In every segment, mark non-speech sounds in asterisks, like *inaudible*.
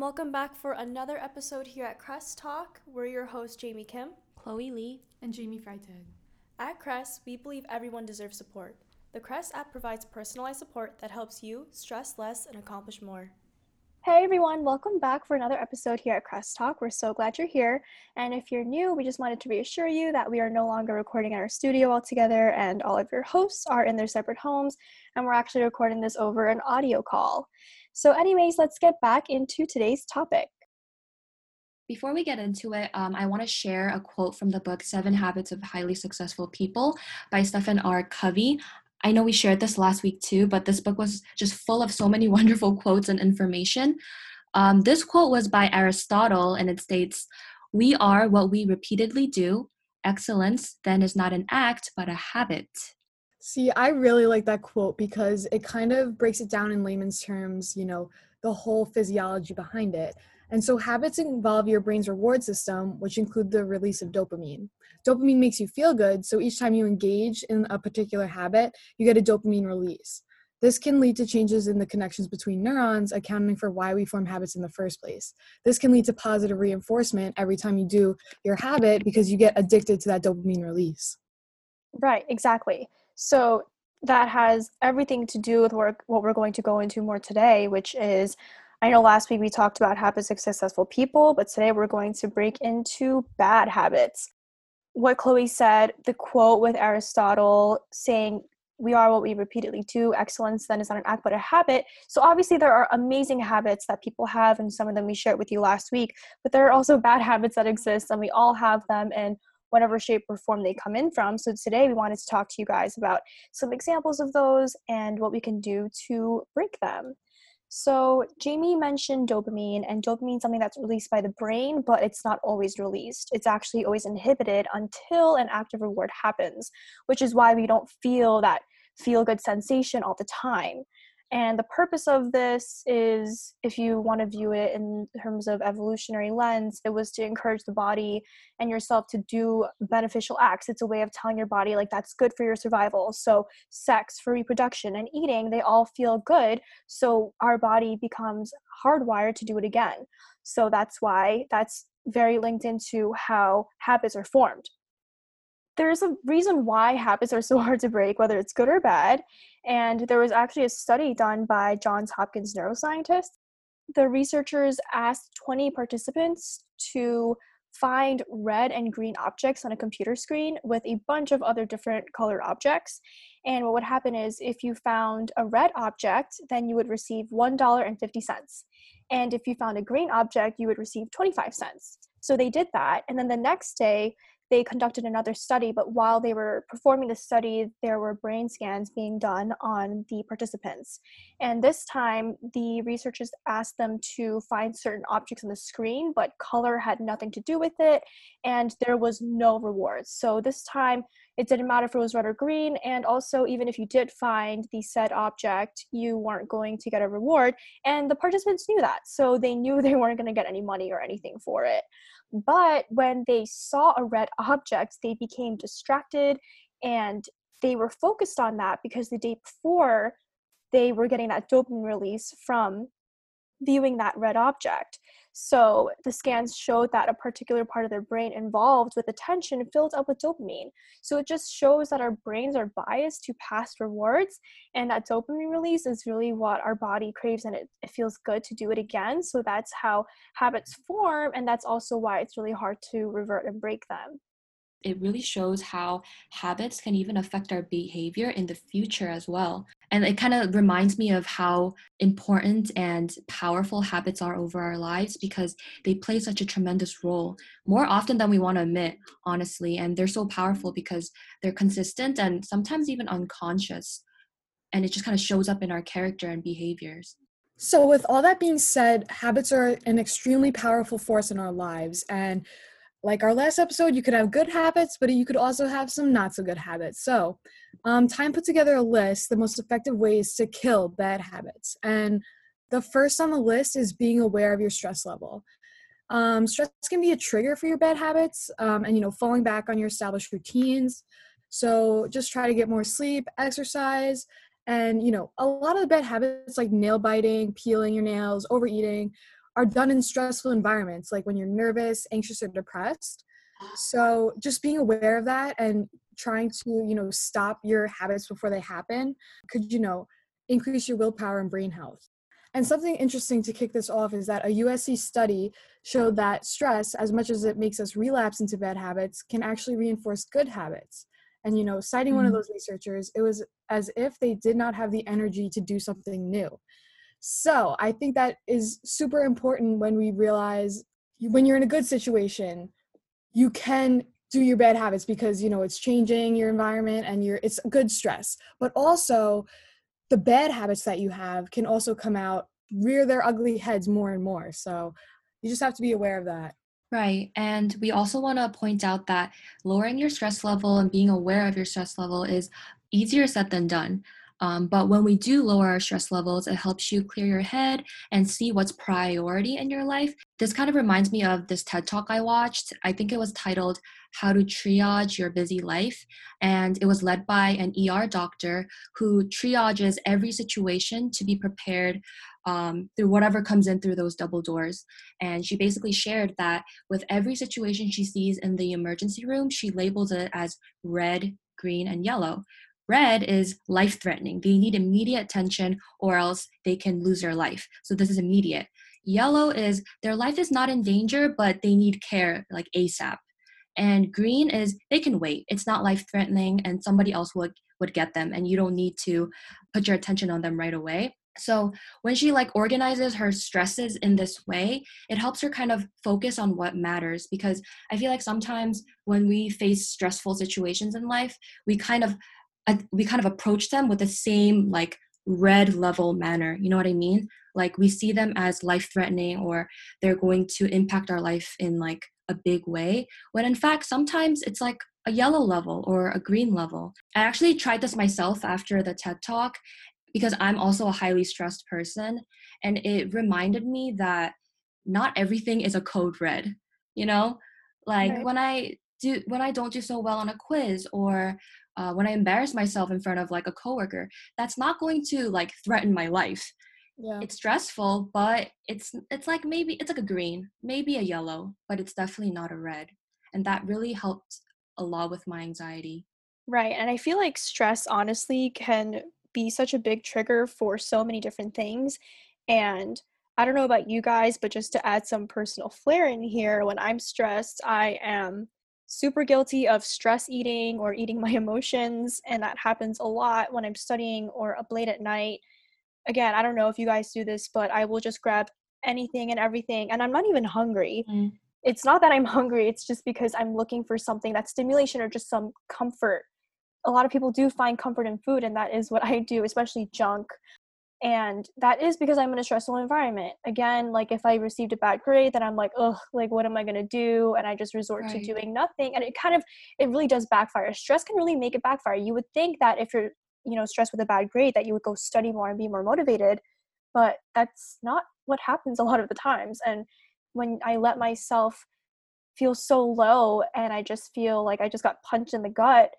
welcome back for another episode here at Crest Talk. We're your hosts, Jamie Kim, Chloe Lee, and Jamie Freitag. At Crest, we believe everyone deserves support. The Crest app provides personalized support that helps you stress less and accomplish more. Hey everyone, welcome back for another episode here at Crest Talk. We're so glad you're here. And if you're new, we just wanted to reassure you that we are no longer recording in our studio all together, and all of your hosts are in their separate homes, and we're actually recording this over an audio call. So, anyways, let's get back into today's topic. Before we get into it, um, I want to share a quote from the book Seven Habits of Highly Successful People by Stephen R. Covey. I know we shared this last week too, but this book was just full of so many *laughs* wonderful quotes and information. Um, this quote was by Aristotle, and it states, We are what we repeatedly do. Excellence then is not an act, but a habit. See, I really like that quote because it kind of breaks it down in layman's terms, you know, the whole physiology behind it. And so habits involve your brain's reward system, which include the release of dopamine. Dopamine makes you feel good, so each time you engage in a particular habit, you get a dopamine release. This can lead to changes in the connections between neurons, accounting for why we form habits in the first place. This can lead to positive reinforcement every time you do your habit because you get addicted to that dopamine release. Right, exactly. So that has everything to do with work, what we're going to go into more today, which is I know last week we talked about habits of successful people, but today we're going to break into bad habits. What Chloe said, the quote with Aristotle saying, we are what we repeatedly do. Excellence then is not an act but a habit. So obviously there are amazing habits that people have, and some of them we shared with you last week. But there are also bad *laughs* habits that exist, and we all have them in whatever shape or form they come in from. So today we wanted to talk to you guys about some examples of those and what we can do to break them. So, Jamie mentioned dopamine, and dopamine is something that's released by the brain, but it's not always released. It's actually always inhibited until an active reward happens, which is why we don't feel that feel good sensation all the time. And the purpose of this is, if you want to view it in terms of evolutionary lens, it was to encourage the body and yourself to do beneficial acts. It's a way of telling your body, like, that's good for your survival. So, sex, for reproduction, and eating, they all feel good. So, our body becomes hardwired to do it again. So, that's why that's very linked into how habits are formed there's a reason why habits are so *laughs* hard to break, whether it's good or bad. And there was actually a study done by Johns Hopkins neuroscientists. The researchers asked 20 participants to find red and green objects on a computer screen with a bunch of other different colored objects. And what would happen is if you found a red object, then you would receive $1.50. And if you found a green object, you would receive 25 cents. So they did that. And then the next day, they conducted another study, but while they were performing the study, there were brain scans being done on the participants. And this time, the researchers asked them to find certain objects on the screen, but color had nothing to do with it, and there was no reward. So this time, it didn't matter if it was red or green, and also, even if you did find the said object, you weren't going to get a reward. And the participants knew that, so they knew they weren't going to get any money or anything for it. But when they saw a red object, they became distracted and they were focused on that because the day before they were getting that dopamine release from viewing that red object. So the scans showed that a particular part of their brain involved with attention filled up with dopamine. So it just shows that our brains are biased to past rewards, and that dopamine release is really what our body craves, and it, it feels good to do it again. So that's how habits form, and that's also why it's really hard to revert and break them it really shows how habits can even affect our behavior in the future as well. And it kind of reminds me of how important and powerful habits are over our lives because they play such a tremendous role more often than we want to admit, honestly. And they're so powerful because they're consistent and sometimes even unconscious. And it just kind of shows up in our character and behaviors. So, with all that being said, habits are an extremely powerful force in our lives. And like our last episode, you could have good habits, but you could also have some not so good habits. So, um, Time put together a list the most effective ways to kill bad habits. And the first on the list is being aware of your stress level. Um, stress can be a trigger for your bad habits um, and, you know, falling back on your established routines. So, just try to get more sleep, exercise, and, you know, a lot of the bad habits like nail biting, peeling your nails, overeating are done in stressful environments, like when you're nervous, anxious, or depressed. So just being aware of that and trying to, you know, stop your habits before they happen could, you know, increase your willpower and brain health. And something interesting to kick this off is that a USC study showed that stress, as much as it makes us relapse into bad habits, can actually reinforce good habits. And, you know, citing mm-hmm. one of mm. those researchers, it was as if they did not have the energy to do something new. So I think that is super important when we realize when you're in a good situation, you can do your bad habits because you know it's changing your environment and you're it's good stress but also the bad habits that you have can also come out rear their ugly heads more and more so you just have to be aware of that Right. And we also want to point out that lowering your stress level and being aware of your stress level is easier said than done. Um, but when we do lower our stress levels, it helps you clear your head and see what's priority in your life. This kind of reminds me of this TED talk I watched. I think it was titled How to Triage Your Busy Life. And it was led by an ER doctor who triages every situation to be prepared um, through whatever comes in through those double doors. And she basically shared that with every situation she sees in the emergency room, she labels it as red, green, and yellow. Red is life threatening. They need immediate attention or else they can lose their life. So this is immediate. Yellow is their life is not in danger, but they need care like ASAP. And green is they can wait. It's not life threatening and somebody else would would get them and you don't need to put your attention on them right away. So when she like organizes her stresses in this way, it helps her kind of focus on what matters because I feel like sometimes when we face stressful situations in life, we kind of we kind of approach them with the same like red level manner you know what i mean? Like we see them as life threatening or they're going to impact our life in like a big way when in fact sometimes it's like a yellow level or a green level. I actually tried this myself after the ted talk because i'm also a highly stressed person and it reminded me that not everything is a code red you know? Like right. when i do when i don't do so well on a quiz or uh, when I embarrass myself in front of like a coworker, that's not going to like threaten my life. Yeah. It's stressful, but it's it's like maybe it's like a green, maybe a yellow, but it's definitely not a red. And that really helped a lot with my anxiety. Right. And I feel like stress honestly can be such a big trigger for so many different things. And I don't know about you guys, but just to add some personal flair in here, when I'm stressed, I am super guilty of stress eating or eating my *laughs* emotions and that happens a lot when i'm studying or up late at night. Again i don't know if you guys do this but i will just grab anything and everything and i'm not even hungry. Mm. it's not that i'm *laughs* hungry it's just because i'm looking for something that stimulation or just some comfort. A lot of people do find comfort in food and that is what i do especially junk and that is because i'm in a stressful environment. Again like if i received a bad grade then i'm like ugh like what am i going to do? And i just resort right. to doing nothing. And it kind of it really does backfire. Stress can really make it backfire. You would think that if you're you know stressed with a bad grade that you would go study more and be more motivated but that's not what happens a lot of the times. And when i let myself feel so low and i just feel like i just got punched in the gut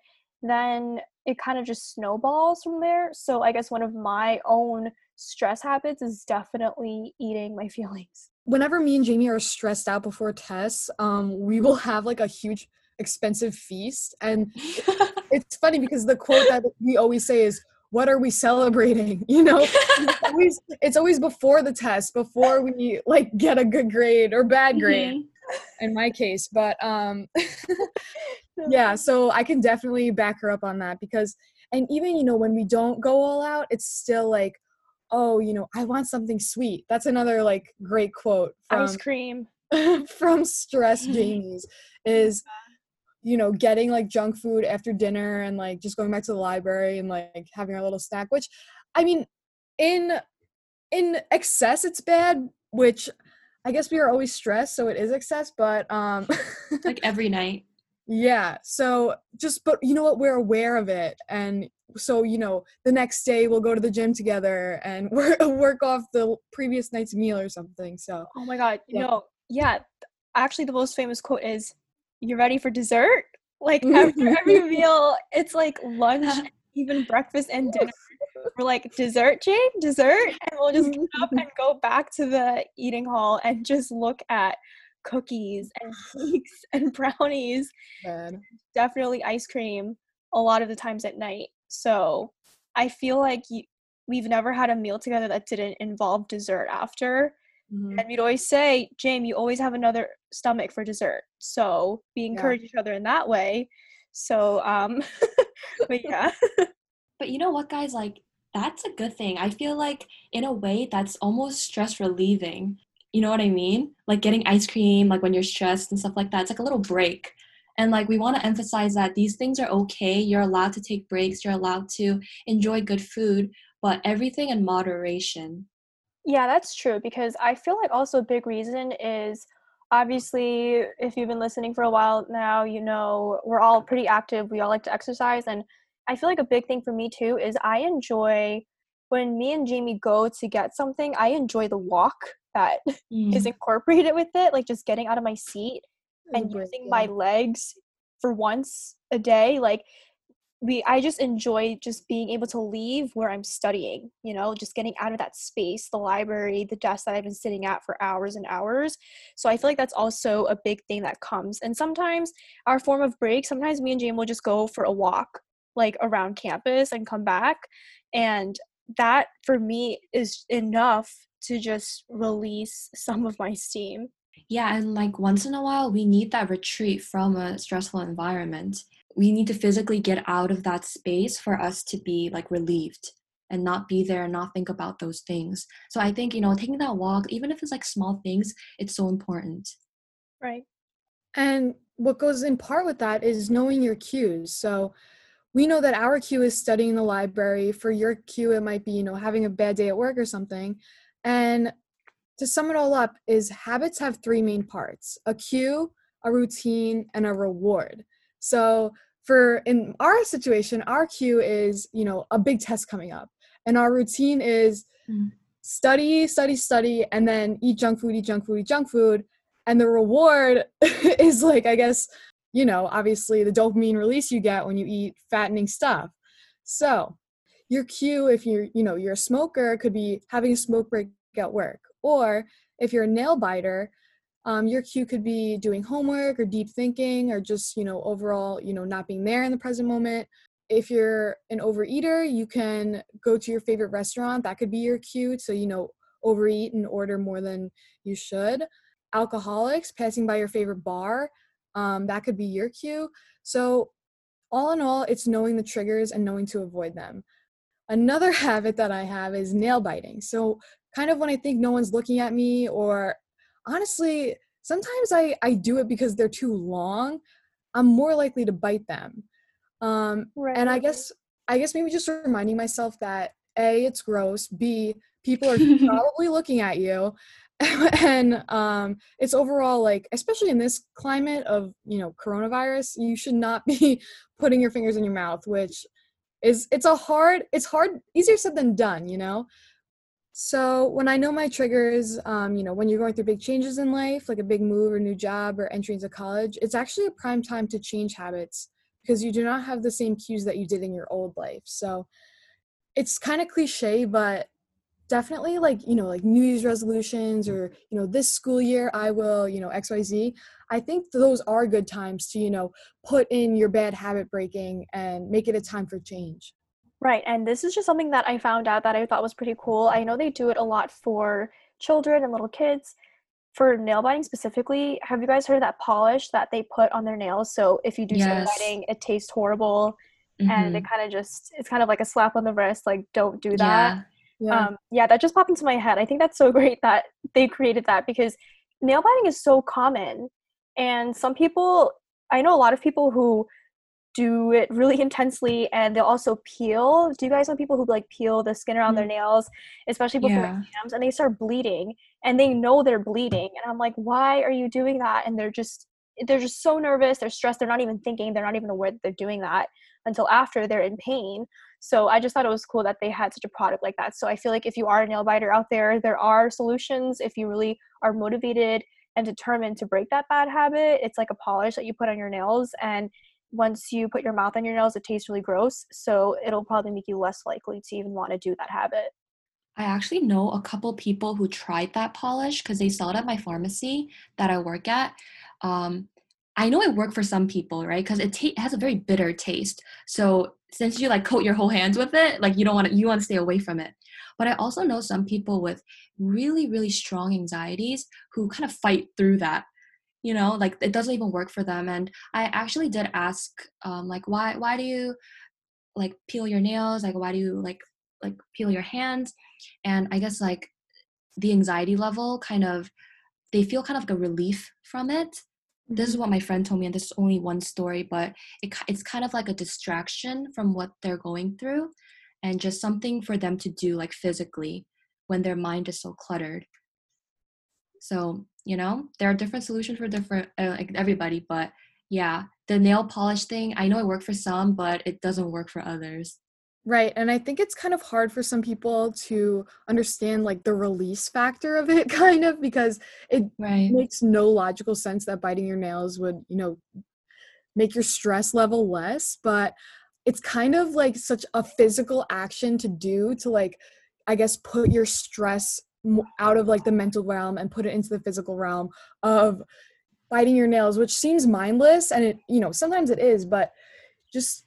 then it kind of just snowballs from there. So I guess one of my own stress habits is definitely eating my *laughs* feelings. Whenever me and Jamie are stressed out before tests, um, we will have like a huge expensive feast. And *laughs* it's funny because the quote that we always say is, what are we celebrating *laughs* you know it's, always, it's always before the test before we like get a good grade or bad grade mm-hmm. in my case but um yeah so i can definitely back her up on that because and even you know when we don't go all out it's still like oh you know i want something sweet. That's another like great quote from, ice cream. *laughs* from stress *laughs* jamies is you know getting like junk food after dinner and like just going back to the library and like having our little snack which i mean in in excess it's bad which i guess we are always stressed so it is excess but um like every night yeah. So just, but you know what? We're aware of it. And so, you know, the next day we'll go to the gym together and *laughs* work, work off the previous night's meal or something. So, oh my God. Yeah. No, yeah. Actually, the most famous quote is, You're ready for dessert? Like *laughs* after every meal, it's like lunch, *laughs* even breakfast and dinner. we're like dessert jane dessert and we'll just get up and go back to the eating hall and just look at cookies *sighs* and *laughs* cakes and brownies Man. definitely ice cream a lot of the times at night so i feel like you, we've never had a meal together that didn't involve dessert after Mhm. and we'd always say jane you always have another stomach for dessert so we encourage each other in that way so um *laughs* but yeah *laughs* But you know what, guys? Like, that's a good thing. I feel like, in a way, that's almost stress relieving. You know what I mean? Like getting ice cream, like when you're stressed and stuff like that. It's like a little break. And like, we want to emphasize that these things are okay. You're allowed to take breaks, you're allowed to enjoy good food, but everything in moderation. Yeah, that's true because I feel like also a big reason is obviously if you've been listening for a while now, you know, we're all pretty active. We all like to exercise and I feel like a big thing for me too is I enjoy when me and Jamie go to get something, I enjoy the walk that is Mm. incorporated with it, like just getting out of my seat and Break, using yeah. my legs for once a day like we i just enjoy just being able to leave where i'm studying you know just getting out of that space the library the desk that i've been sitting at for hours and hours so i feel like that's also a big thing that comes and sometimes our form of break sometimes me and jane will just go for a walk like around campus and come back and that for me is enough to just release some of my steam Yeah, and like once in a while, we need that retreat from a stressful environment. We need to physically get out of that space for us to be like relieved and not be there and not think about those things. So I think, you know, taking that walk, even if it's like small things, it's so important. right And what goes in part with that is knowing your cues. So we know that our cue is studying in the library. For your cue, it might be, you know, having a bad day at work or something. And to sum it all up, is habits have three main parts a cue, a routine, and a reward. So for in our situation, our cue is, you know, a big test coming up. And our routine is Mm. study, study, study, and then eat junk food, eat junk food, eat junk food. And the reward *laughs* is like, I guess, you know, obviously the dopamine release you get when you eat fattening stuff. So your cue, if you're, you know, you're a smoker, could be having a smoke break at work. Or if you're a nail biter, um, your cue could be doing homework or deep thinking or just, you know, overall, you know, not being there in the present moment. If you're an overeater, you can go to your favorite restaurant. That could be your cue to, you know, overeat and order more than you should. Alcoholics, passing by your favorite bar, um, that could be your cue. So, all in all, it's knowing the triggers and knowing to avoid them. Another *laughs* habit that I have is nail biting. So, kind of when I think no one's looking at me, or honestly, sometimes I, I do it because they're too long, I'm more likely to bite them. Um, right and I guess I guess maybe just reminding myself that A, it's gross, B, people are *laughs* probably looking at you. *laughs* and um, it's overall like especially in this climate of you know coronavirus you should not be putting your fingers in your mouth which is it's a hard it's hard easier said than done you know? So when i know my triggers um, you know when you're going through big changes in life like a big move or new job or entry into college it's actually a prime time to change habits because you do not have the same cues that you did in your old life. So it's kind of cliche but definitely like you know like new year's resolutions or you know this school year i will you know xyz i think those are good times to you know put in your bad habit breaking and make it a time for change Right, and this is just something that I found out that I thought was pretty cool. I know they do it a lot for children and little kids. For nail biting specifically, have you guys heard of that polish that they put on their nails? So if you do nail biting, it tastes horrible, and it Mhm. kind of just it's kind of like a slap on the wrist, like don't do that. Yeah. Um, yeah, that just popped into my head. I think that's so *laughs* great that they created that because nail biting is so common, and some people, I know a lot of people who do it really *laughs* intensely, and they'll also peel. Do you guys know people who like peel the skin around their nails, especially before Yeah. exams, and they start bleeding, and they know they're bleeding, and I'm like, why are you doing that? And they're just they're just so nervous, they're stressed, they're not even thinking, they're not even aware that they're doing that until after they're in pain. So I just thought it was cool that they had such a product like that. So I feel like if you are a nail biter out there, there are solutions if you really are motivated and determined to break that bad habit. It's like a polish that you put on your nails and once you put your mouth on your nails, it tastes really gross. So it'll probably make you less likely to even want to do that habit. I actually know a couple people who tried that polish because they sell it at my pharmacy that I work at. Um, I know it worked for some people, right? Because it, ta- it has a very bitter taste. So since you like coat your whole hands with it, like you don't want to, you want to stay away from it. But I also know some people with really, really strong anxieties who kind of fight through that. You know, like it doesn't even work for them. And I actually did ask, um, like, why, why do you like peel your nails? Like, why do you like, like peel your hands? And I guess like the anxiety level kind of, they feel kind of like a relief from it this is what my friend told me and this is only one story but it, it's kind of like a distraction from what they're going through and just something for them to do like physically when their mind is so cluttered. So you know there are different solutions for different uh, like everybody but yeah the nail polish thing i know it worked for some but it doesn't work for others Right. And I think it's kind of hard for some people to understand like the release factor of it, *laughs* kind of, because it right makes no logical sense that biting your nails would, you know, make your stress level less. But it's kind of like such a physical action to do to, like, I guess, put your stress out of like the mental realm and put it into the physical realm of biting your nails, which seems mindless. And it, you know, sometimes it is, but just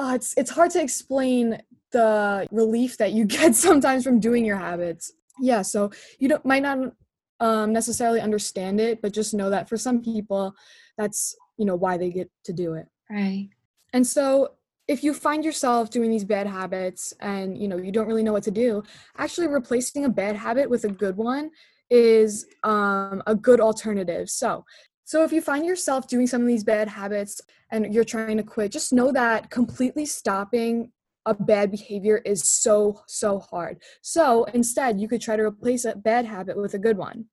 uh, it's it's hard to explain the relief that you *laughs* get sometimes from doing your habits. Yeah, so you don't might not um, necessarily understand it, but just know that for some people, that's you know why they get to do it. Right. And so if you find yourself doing these bad habits and you know you don't really know what to do, actually replacing a bad habit with a good one is um, a good alternative. So so if you find yourself doing some of these bad habits and you're trying to quit, just know that completely stopping a bad behavior is so, so hard. So instead, you could try to replace a bad habit with a good one.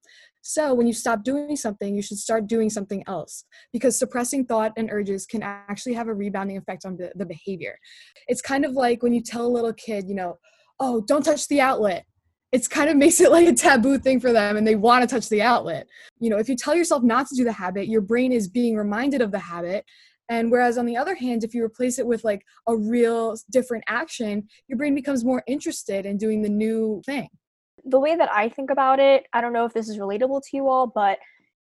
So when you stop doing something, you should start doing something else because suppressing thought and urges can actually have a rebounding effect on the, the behavior. It's kind of like when you tell a little kid, you know, oh, don't touch the outlet it's kind of *laughs* makes it like a taboo thing for them and they want to touch the outlet. You know, if you tell yourself not to do the habit, your brain is being reminded of the habit. And whereas on the other hand, if you replace it with like a real different action, your brain becomes more interested in doing the new thing. The way that I think about it, I don't know if this is relatable to you all, but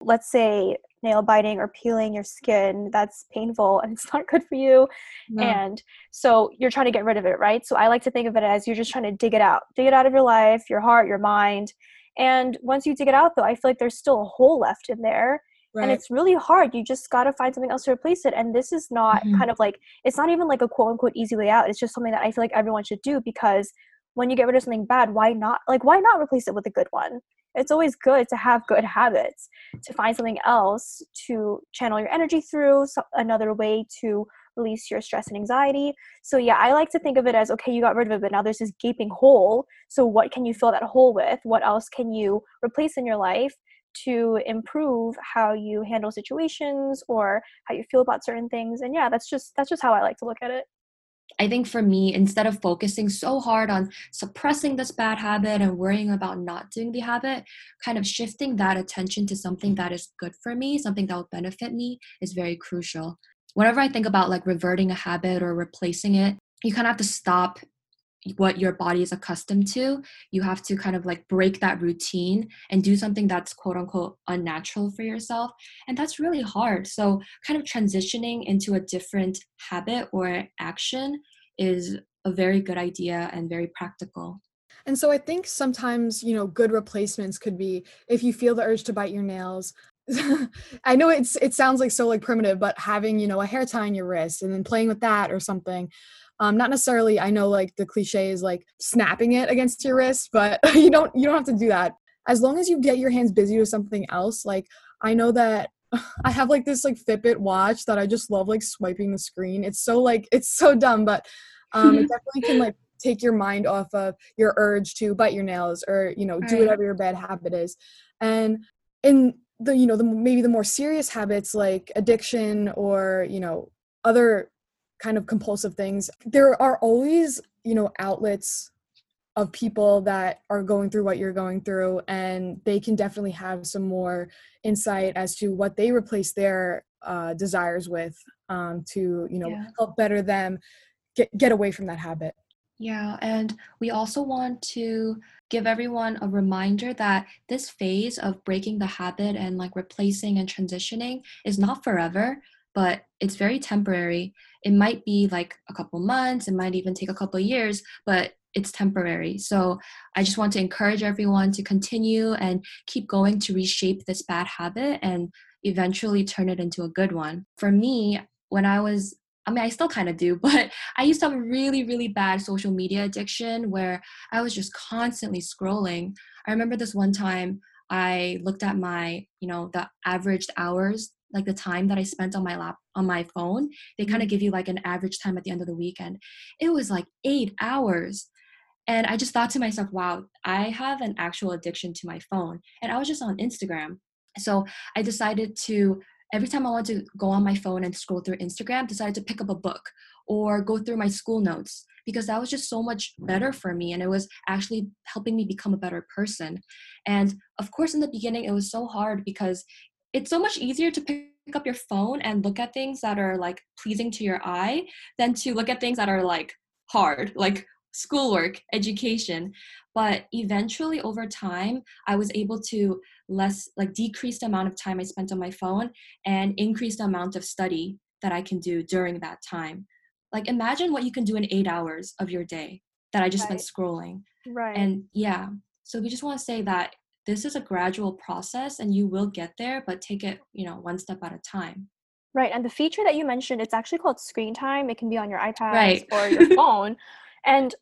let's say nail biting or peeling your skin that's painful and *laughs* it's not good for you no. and so you're trying to get rid of it right so i like to think of it as you're just trying to dig it out dig it out of your life your heart your mind and once you dig it out though i feel like there's still a hole left in there right. and it's really hard you just got to find something else to replace it and this is not mm-hmm. kind of like it's not even like a quote unquote easy way out it's just something that i feel like everyone should do because when you get rid of something bad why not like why not replace it with a good one it's always good to have good habits to find something else to channel your energy through so another way to release your stress and anxiety. So yeah i like to think of it as okay you got rid of it but now there's this gaping hole. So what can you fill that hole with? What else can you replace in your life to improve how you handle situations or how you feel about certain things? And yeah that's just that's just how i like to look at it I think for me, instead of focusing so hard on suppressing this bad habit and worrying about not doing the habit, kind of shifting that attention to something that is good for me, something that will benefit me, is very crucial. Whenever I think about like reverting a habit or replacing it, you kind of have to stop what your body is accustomed to. You have to kind of like break that routine and do something that's quote unquote unnatural for yourself. And that's really hard. So, kind of transitioning into a different habit or action is a very good idea and very practical. And so I think sometimes, you know, good replacements could be if you feel the urge to bite your nails, *laughs* I know it's it sounds like so like primitive, but having, you know, a hair tie on your wrist and then playing with that or something um not necessarily i know like the cliche is like snapping it against your wrist but *laughs* you don't you don't have to do that. As long as you get your hands busy with something else like i know that *laughs* i have like this like fitbit watch that i just love like swiping the screen. It's so like *laughs* it's so dumb but um it definitely can like take your mind off of your urge to bite your nails or you know do whatever your bad habit is. And in the you know the maybe the more serious habits like addiction or you know other kind of compulsive things there are always you know outlets of people that are going through what you're going through and they can definitely have some more insight as to what they replace their uh, desires with um, to you know Yeah. help better them get get away from that habit Yeah, and we also want to give everyone a reminder that this phase of breaking the habit and like replacing and transitioning is not forever, but it's very temporary. It might be like a couple months, it might even take a couple years, but it's temporary. So I just want to encourage everyone to continue and keep going to reshape this bad habit and eventually turn it into a good one. For me, when I was I mean, I still kind of do, *laughs* but I used to have a really, really bad social media addiction where I was just constantly scrolling. I remember this one time I looked at my, you know, the averaged hours, like the time that I spent on my lap on my phone. They kind of mm-hmm. give you like an average time at the end of the weekend. It was like eight hours. And I just thought to myself, wow, I have an actual addiction to my phone. And I was just on Instagram. So I decided to every time I wanted to go on my phone and scroll through Instagram, decided to pick up a book or go through my school notes because that was just so much better for me and it was actually helping me become a better person. And of course, in the beginning, it was so hard because it's so much easier to pick up your phone and look at things that are like pleasing to your eye than to look at things that are like hard, like schoolwork, education. But eventually, over time, I was able to less like decrease the amount of time I spent on my phone and increase the amount of study that I can do during that time. Like imagine what you can do in eight hours of your day that I just spent scrolling. Right. And yeah, so we just want to say that this is a gradual process and you will get there, but take it, you know, one step at a time. Right, and the feature that you mentioned, it's actually called screen time. It can be on your iPad Right. or your *laughs* phone. And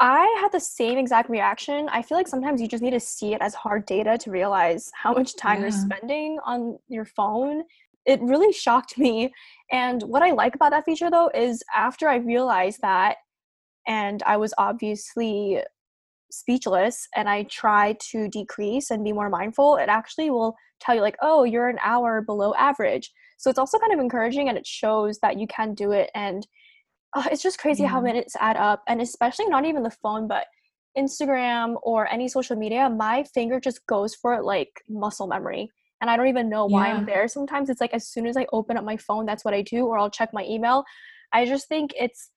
I had the same exact reaction. I feel like sometimes you just need to see it as hard data to realize how much time you're spending on your phone. It really shocked *laughs* me. And what I like about that feature though is after I realized that and I was obviously speechless and I try to decrease and be more mindful, it actually will tell you like, "Oh, you're an hour below average." So it's also kind of encouraging and it shows that you can do it. And uh, it's just crazy how minutes add up. And especially not even the phone, but Instagram or any social media, my finger just goes for it like muscle memory. And I don't even know why I'm there. Sometimes it's like as soon as I open up my phone, that's what I do, or I'll check my email. I just think it's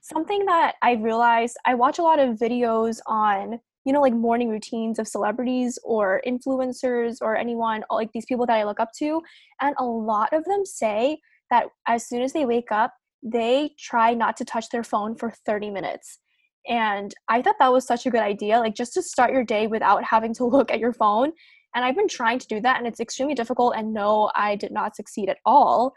something that I realized I watch a lot of videos on you know like morning routines of celebrities or influencers or anyone like these people that I look up to and a lot of them say that as soon as they wake up they try not to touch their phone for 30 minutes and I thought that was such a good idea like just to start your day without having to *laughs* look at your phone and I've been trying to do that and it's extremely difficult and no I did not succeed at all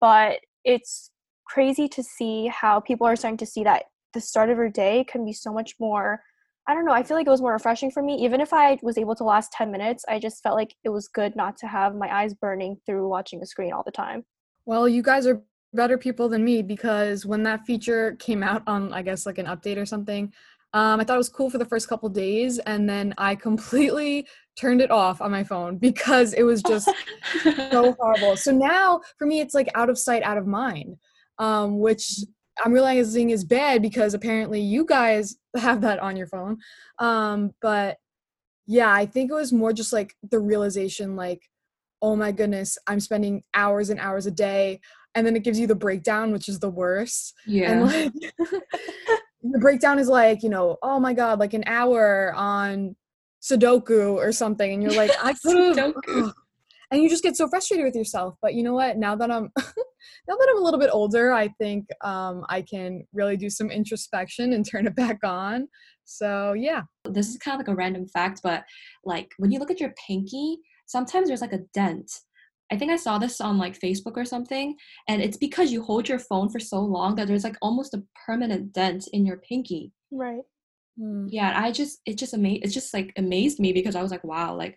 but it's crazy to see how people are starting to see that the start of your day can be so much more I don't know, I feel like it was more refreshing for me. Even if I was able to last 10 minutes, I just felt like it was good not to have my eyes burning through watching a screen all the time. Well, you guys are better people than me because when that feature came out on, I guess, like an update or something, um, I thought it was cool for the first couple days, and then I completely *laughs* turned it off on my phone because it was just so *laughs* horrible. So now for me, it's like out of sight, out of mind, um, which I'm realizing is bad because apparently you guys *laughs* have that on your phone. Um, but yeah, I think it was more just like the realization, like, oh my goodness, I'm spending hours and hours a day. And then it gives you the breakdown, which is the worst. yeah. And like the breakdown is like, you know, oh my god, like an hour on Sudoku or something. And you're like, I *laughs* could have Sudoku. and you just get so frustrated with yourself. But you know what? Now that I'm *laughs* now that I'm a little bit older, I think um, I can really do some introspection and turn it back on. So yeah. this is kind of like a random fact, but like when you look at your pinky, sometimes there's like a dent. I think I saw this on like Facebook or something, and it's because you hold your phone for so long that there's like almost a permanent dent in your pinky. Right. Hmm. Yeah, I just it just amazed it just like amazed me because I was like, wow, like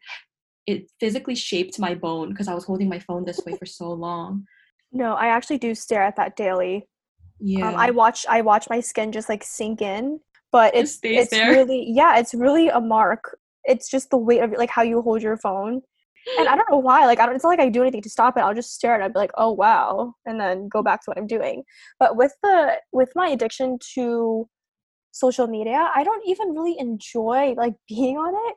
it physically shaped my bone because I was holding my phone this way for so long. No, I actually do stare at that daily. Yeah. Um, I watch I watch my skin just like sink in, but it's stays it's there. really yeah, it's really a mark. It's just the weight of like how you hold your phone. And I don't know why. Like I don't. It's not like I do anything to stop it. I'll just stare at it. I'd be like, oh wow, and then go back to what I'm doing. But with the with my addiction to social media. I don't even really enjoy like *laughs* being on it,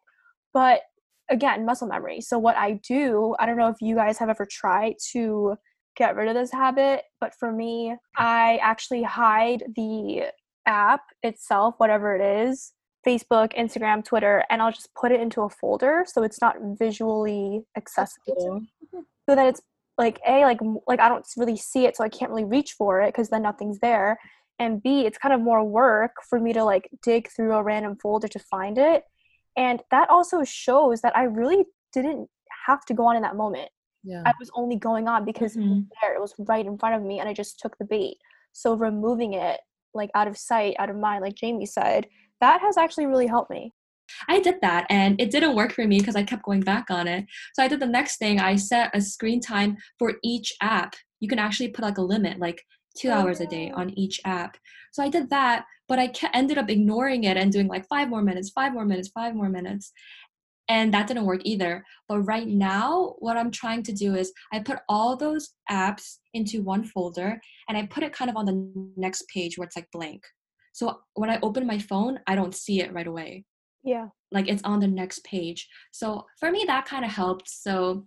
but again, muscle memory. So what I do, I don't know if you guys have ever tried to get rid of this habit, but for me, I actually hide the app itself, whatever it is, Facebook, Instagram, Twitter, and I'll just put it into a folder so it's not visually accessible. So that it's like a like like I don't really see it, so I can't really reach for it because then nothing's there. And B, it's kind of more work for me to like dig through a random folder to find it. And that also shows that I really didn't have to go on in that moment. Yeah. I was only going on because it was Mhm. there, it was right in front of me, and I just took the bait. So removing it like out of sight, out of mind, like Jamie said, that has actually really helped me. I did that and it didn't work for me because I kept going back on it. So I did the next thing. I set a screen time for each app. You can actually put like a limit, like two hours a day on each app. So I did that, but I ended up ignoring it and doing like five more minutes, five more minutes, five more minutes. And that didn't work either. But right now, what I'm trying to do is I put all those apps into one folder and I put it kind of on the next page where it's like blank. So when I open my phone, I don't see it right away Yeah. like it's on the next page. So for me, that kind of helped. So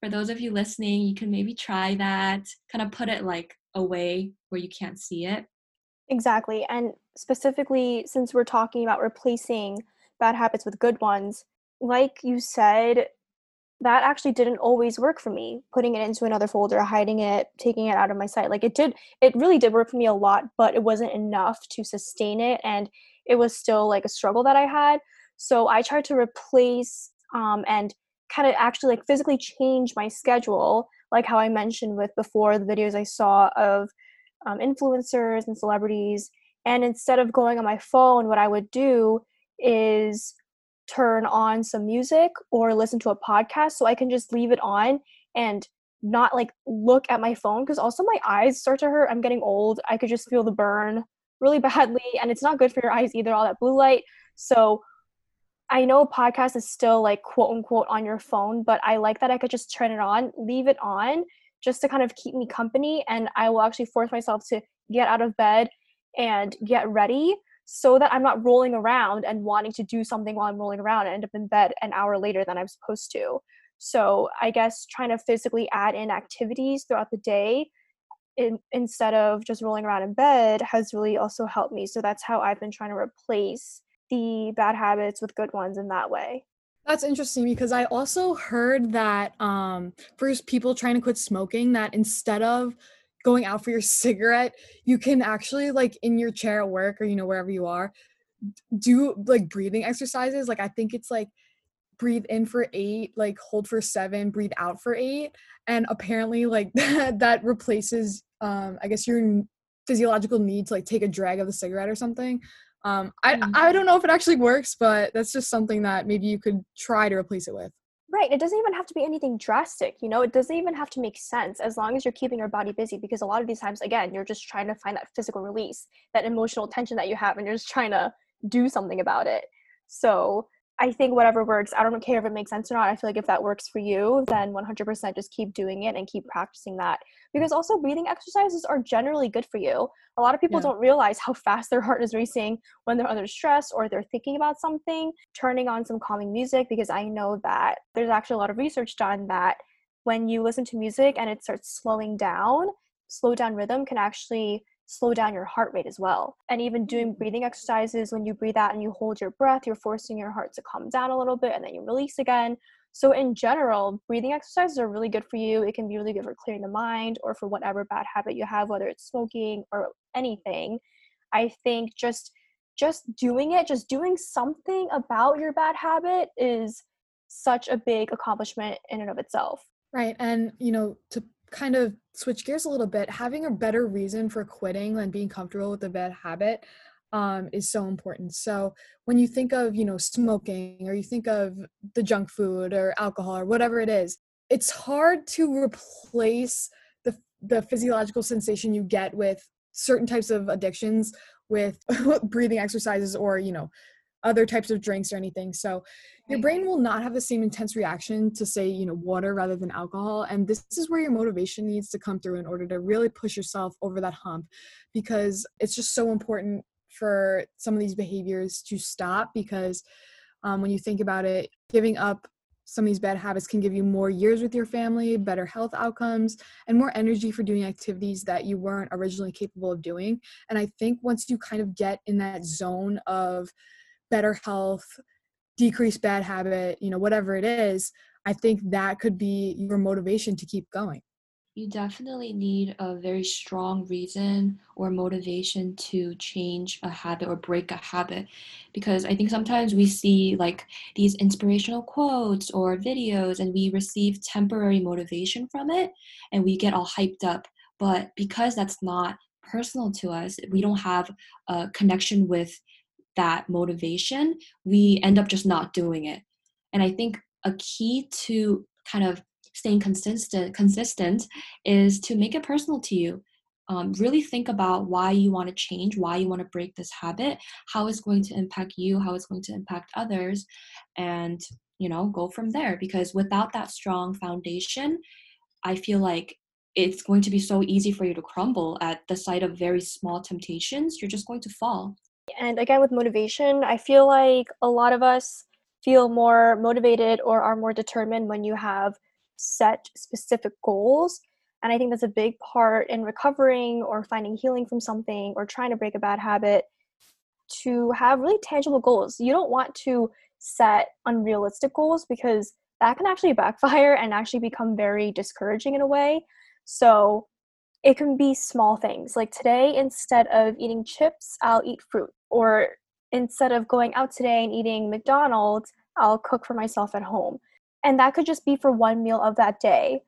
for those of you listening, you can maybe try that, kind of put it like away where you can't see it. Exactly. And specifically, since we're talking about replacing bad habits with good ones, like you said, that actually didn't always work for me. Putting it into another folder, hiding it, taking it out of my sight. Like it did, it really did work for me a lot, but it wasn't enough to sustain it. And it was still like a struggle that I had. So I tried to replace um, and kind of actually like physically change my schedule, like how I mentioned with before the videos I saw of um, influencers and celebrities. And instead of going on my phone, what I would do is turn on some music or listen to a podcast so I can just leave it on and not like look at my phone because also my eyes start to hurt. I'm getting old. I could just feel the burn really badly *laughs* and it's not good for your eyes either, all that blue light. So I know a podcast is still like quote unquote on your phone, but I like that I could just turn it on, leave it on just to kind of keep me company. And I will actually force myself to get out of bed and get ready so that I'm not rolling around and wanting to do something while I'm rolling around and end up in bed an hour later than I'm supposed to. So I guess trying to physically add in activities throughout the day in, instead of just rolling around in bed has really also helped me. So that's how I've been trying to replace the bad habits with good ones in that way. That's interesting because I also heard that um, for people trying to quit smoking, that instead of going out for your cigarette, you can actually like in your chair at work or you know wherever you are, do like breathing exercises. Like I think it's like breathe in for eight, like hold for seven, breathe out for eight, and apparently like *laughs* that that replaces um, I guess your physiological need to like take a drag of the cigarette or something. Um, I Mm. I don't know if it actually works, but that's just something that maybe you could try to replace it with. Right. It doesn't even have to be anything drastic, you know, it doesn't even have to make sense as long as you're keeping your body busy because a lot of these times, again, you're just trying to find that physical release, that emotional tension that you have, and you're just trying to do something about it. So I think whatever works, I don't care if it makes sense or not. I feel like if that works for you, then 100% just keep doing it and keep practicing that. Because also, breathing exercises are generally good for you. A lot of people Yeah. don't realize how fast their heart is racing when they're under stress or they're thinking about something. Turning on some calming music, because I know that there's actually a lot of research done that when you listen to music and it starts slowing down, slow down rhythm can actually slow down your heart rate as well. And even doing mm. breathing exercises, when you breathe out and you hold your breath, you're forcing your heart to calm down a little bit and then you release again. So, in general, breathing exercises are really good for you. It can be really good for clearing the mind or for whatever bad habit you have, whether it's smoking or anything. I think just just doing it, just doing something about your bad habit is such a big accomplishment in and of itself. Right. And, you know, to kind of switch gears a little bit, having a better reason for quitting than being comfortable with a bad habit um, is so important. So when you think of, you know, smoking or you think of the junk food or alcohol or whatever it is, it's hard to replace the, the physiological sensation you get with certain types of addictions with *laughs* breathing exercises or, you know, other types of drinks or anything. So your brain will not have the same intense reaction to say you know water rather than alcohol and this is where your motivation needs to come through in order to really push yourself over that hump because it's just so important for some of these behaviors to stop because um, when you think about it, giving up some of these bad habits can give you more years with your family, better health outcomes, and more energy for doing activities that you weren't originally capable of doing. And I think once you kind of get in that zone of better health, decrease bad habit, you know, whatever it is, I think that could be your motivation to keep going. You definitely need a very strong reason or motivation to change a habit or break a habit because i think sometimes we see like these inspirational quotes or videos and we receive temporary motivation from it and we get all hyped up but because that's not personal to us we don't have a connection with that motivation we end up just not doing it. And i think a key to kind of staying consistent consistent is to make it personal to you. Um, really think about why you want to change why you want to break this habit how it's going to impact you how it's going to impact others and you know go from there. Because without that strong foundation i feel like it's going to be so easy for you to crumble at the sight of very small temptations. You're just going to fall and again with motivation i feel like a lot of us feel more motivated or are more determined when you have set specific goals. And I think that's a big part in recovering or finding healing from something or trying to break a bad habit to have really tangible goals. You don't want to set unrealistic goals because that can actually backfire and actually become very discouraging in a way. So it can be small things. Like today, instead of eating chips, I'll eat fruit. Or instead of going out today and eating McDonald's, I'll cook for myself at home. And that could just be for one meal of that day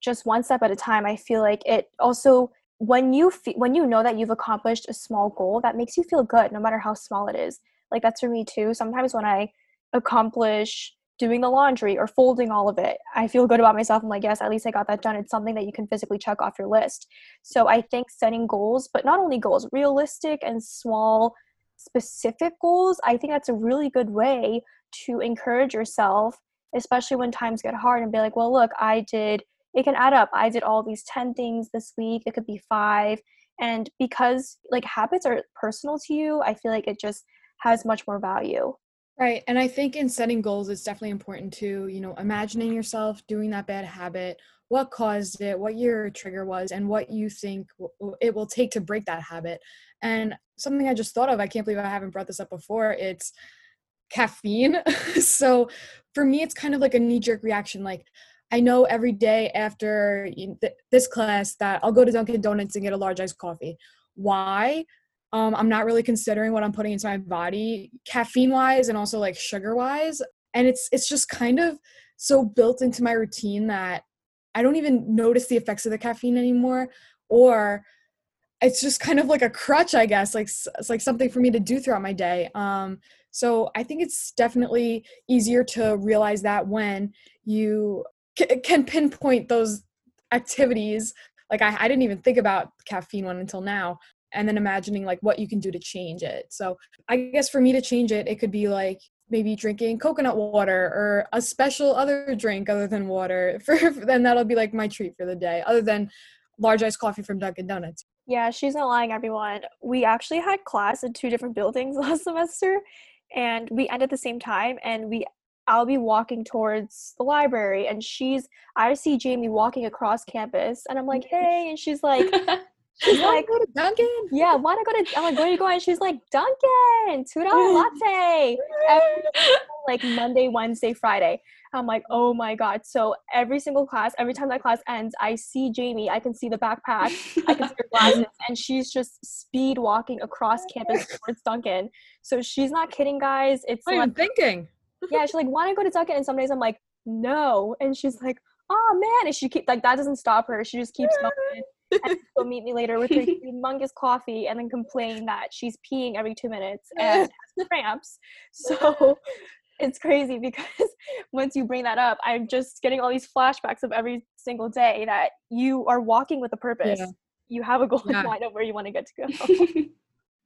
just one step at a time. I feel like it also when you fe- when you know that you've accomplished a small goal that makes you feel good no matter how small it is. Like that's for me too. Sometimes when i accomplish doing the laundry or folding all of it i feel good about myself i'm like yes at least i got that done it's something that you can physically check off your list so i think setting goals but not only goals realistic and small specific goals i think that's a really good way to encourage yourself especially when times get hard and be like, well, look, I did, it can add up. I did all these 10 things this week, it could be five. And because like habits are personal to you, I feel like it just has much more value. Right. And I think in setting goals, it's definitely important to, you know, imagining yourself doing that bad habit, what caused it, what your trigger was, and what you think it will take to break that habit. And something I just thought of, I can't believe I haven't brought this up before, it's caffeine. *laughs* so for me, it's kind of like a knee jerk reaction. Like, I know every day after this class that I'll go to Dunkin' Donuts and get a large iced coffee. Why? Um, I'm not really considering what I'm putting into my body, caffeine wise, and also like sugar wise. And it's it's just kind of so built into my routine that I don't even notice the effects of the caffeine anymore, or it's just kind of like a crutch, I guess. Like it's like something for me to do throughout my day. Um, so I think it's definitely easier to realize that when you c- can pinpoint those activities. Like I, I didn't even think about caffeine one until now. And then imagining like what you can do to change it. So I guess for me to change it, it could be like maybe drinking coconut water or a special other drink other than water. *laughs* For then that'll be like my treat for the day, other than large iced coffee from Dunkin' Donuts. Yeah, she's not lying, everyone. We actually had class in two different buildings *laughs* last semester, and we end at the same time and we I'll be walking towards the library and she's I see Jamie walking across campus and I'm like, hey, and she's like *laughs* She's like, go to Dunkin'? Yeah, wanna go to I'm like, where are you going? She's like, Dunkin', two dollar *laughs* latte. Every, like Monday, Wednesday, Friday. I'm like, oh my god. So every single class, every time that class ends, I see Jamie. I can see the backpack. I can see her glasses, *laughs* and she's just speed walking across campus *laughs* towards Dunkin'. So she's not kidding, guys. It's what like, I'm thinking. yeah, she's like, want to go to Dunkin'? And some days I'm like, no. And she's like, oh man. And she keep like that doesn't stop her. She just keeps going. And *laughs* she'll meet me later with her *laughs* humongous coffee and then complain that she's peeing every two minutes *laughs* and has cramps. So it's crazy because once you bring that up, I'm just getting all these flashbacks of every single day that you are walking with a purpose. Yeah. You have a goal yeah. in mind of where you want to get to go.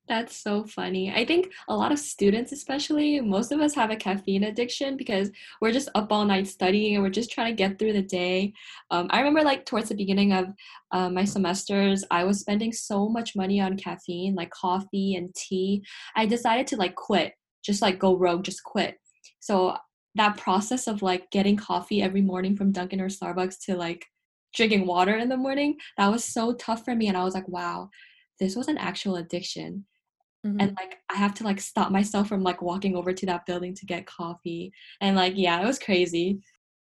That's so funny. I think a lot of students, especially, most of us have a caffeine addiction because we're just up all night studying and we're just trying to get through the day. Um, I remember, like, towards the beginning of uh, my semesters, I was spending so much money on caffeine, like coffee and tea. I decided to, like, quit, just like go rogue, just quit. So, that process of like getting coffee every morning from Dunkin' or Starbucks to like drinking water in the morning, that was so tough for me. And I was like, wow, this was an actual addiction mm-hmm. and like i have to like stop myself from like walking over to that building to get coffee and like yeah it was crazy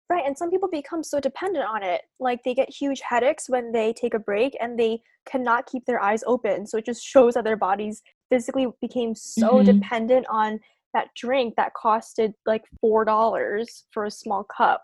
right and some people become so dependent on it like they get huge headaches when they take a break and they cannot keep their eyes open so it just shows that their bodies physically became so mm-hmm. dependent on that drink that costed like four dollars for a small cup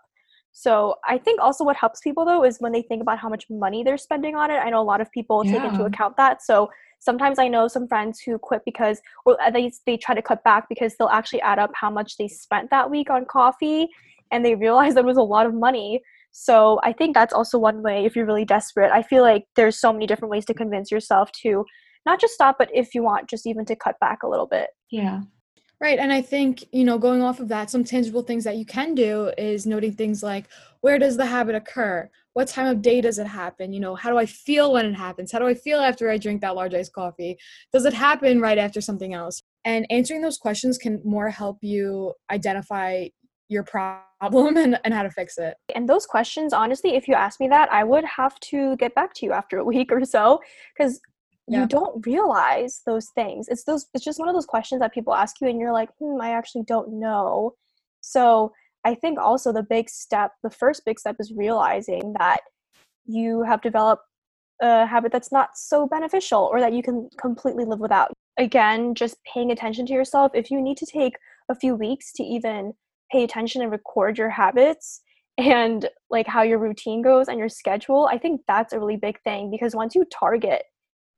so I think also what helps people though is when they think about how much money they're spending on it. I know a lot of people yeah. take into account that. So sometimes I know some friends who quit because, or uh, they, they try to cut back because they'll actually add up how much they spent that week on coffee and they realize *laughs* that was a lot of money. So I think that's also one way if you're really desperate. I feel like there's so many different ways to convince yourself to not just stop, but if you want, just even to cut back a little bit. Yeah. Right. And I think, you know, going off of that, some tangible things that you can do is noting things like where does the habit occur? What time of day does it happen? You know, how do I feel when it happens? How do I feel after I drink that large iced coffee? Does it happen right after something else? And answering those questions can more help you identify your problem *laughs* and, and how to fix it. And those questions, honestly, if you ask me that, I would have to get back to you after a *laughs* week or so because yeah. you don't realize those things it's those it's just one of those questions that people ask you and you're like hmm i actually don't know so i think also the big step the first big step is realizing that you have developed a habit that's not so beneficial or that you can completely live without. Again just paying attention to yourself. If you need to take a few weeks to even pay attention and record your habits and like how your routine goes and your schedule i think that's a really big thing because once you target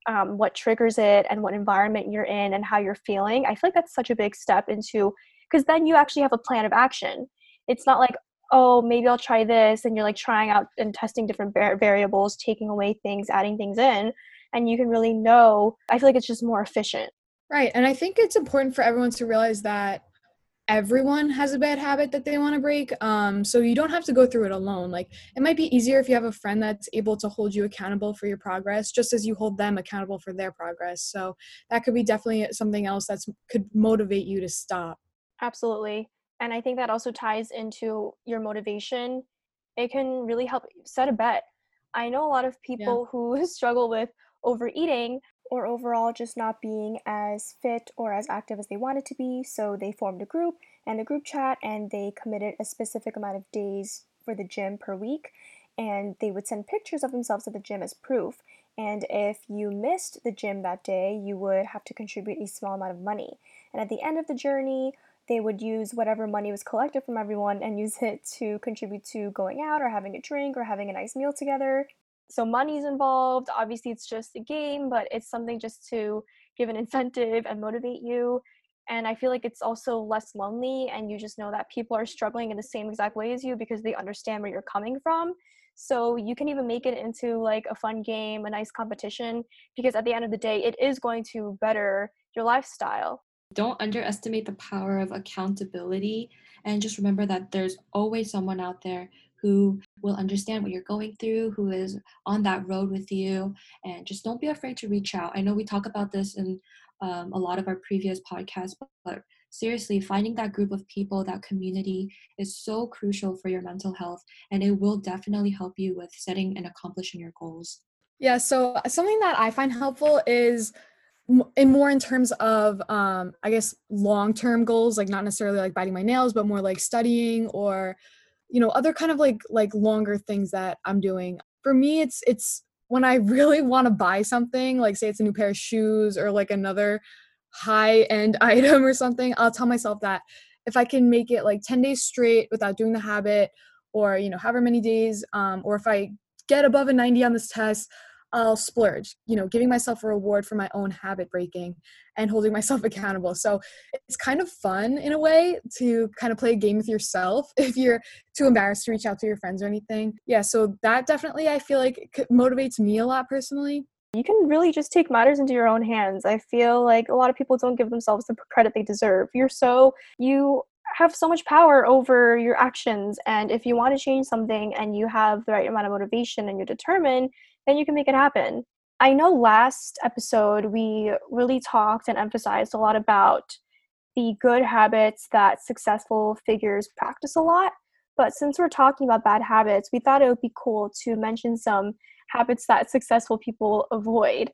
um, what triggers it and what environment you're in and how you're feeling i feel like that's such a big step into because then you actually have a plan of action it's not like oh maybe i'll try this and you're like trying out and testing different variables taking away things adding things in and you can really know i feel like it's just more efficient right and i think it's important for everyone to realize that everyone has a bad habit that they want to break. Um, so you don't have to go through it alone. Like it might be easier if you have a friend that's able to hold you accountable for your progress, just as you hold them accountable for their progress. So that could be definitely something else that could motivate you to stop. Absolutely. And I think that also ties into your motivation. It can really help set a bet. I know a lot of people yeah. who *laughs* struggle with overeating or overall just not being as fit or as active as they wanted to be. So they formed a group and a group chat and they committed a specific amount of days for the gym per week. And they would send pictures of themselves at the gym as proof. And if you missed the gym that day, you would have to contribute a small amount of money. And at the end of the journey, they would use whatever money was collected from everyone and use it to contribute to going out or having a drink or having a nice meal together. So money's involved. Obviously it's just a game but it's something just to give an incentive and motivate you. And i feel like it's also less lonely and you just know that people are struggling in the same exact way as you because they understand where you're coming from. So you can even make it into like a fun game a nice competition because at the end of the day it is going to better your lifestyle don't underestimate the power of accountability and just remember that there's always someone out there who will understand what you're going through, who is on that road with you, and just don't be afraid to reach out. I know we talk about this in um, a lot of our previous podcasts, but, seriously, finding that group of people, that community is so crucial for your mental health, and it will definitely help you with setting and accomplishing your goals. Yeah, so something that I find helpful is in more in terms of um, i guess long-term goals like not necessarily like biting my nails but more like studying or you know other kind of like like longer things that i'm doing. For me it's it's when i *laughs* really want to buy something like say it's a new pair of shoes or like another high end *laughs* item or something i'll tell myself that if i can make it like 10 days straight without doing the habit or you know however many days um, or if i get above a 90 on this test I'll splurge, you know, giving myself a reward for my own habit breaking and holding *laughs* myself accountable. So it's kind of fun in a way to kind of play a game with yourself *laughs* if you're too embarrassed to reach out to your friends or anything. Yeah, so that definitely I feel like motivates me a lot personally. you can really just take matters into your own hands. I feel like a lot of people don't give themselves the credit they deserve. You're so, you have so much power over your actions. And if you want to change something and you have the right amount of motivation and you're determined, then you can make it happen. I know last episode we really talked and emphasized a lot about the good habits that successful figures practice a lot. But since we're talking about bad habits, we thought it would be cool to mention some habits that successful people avoid.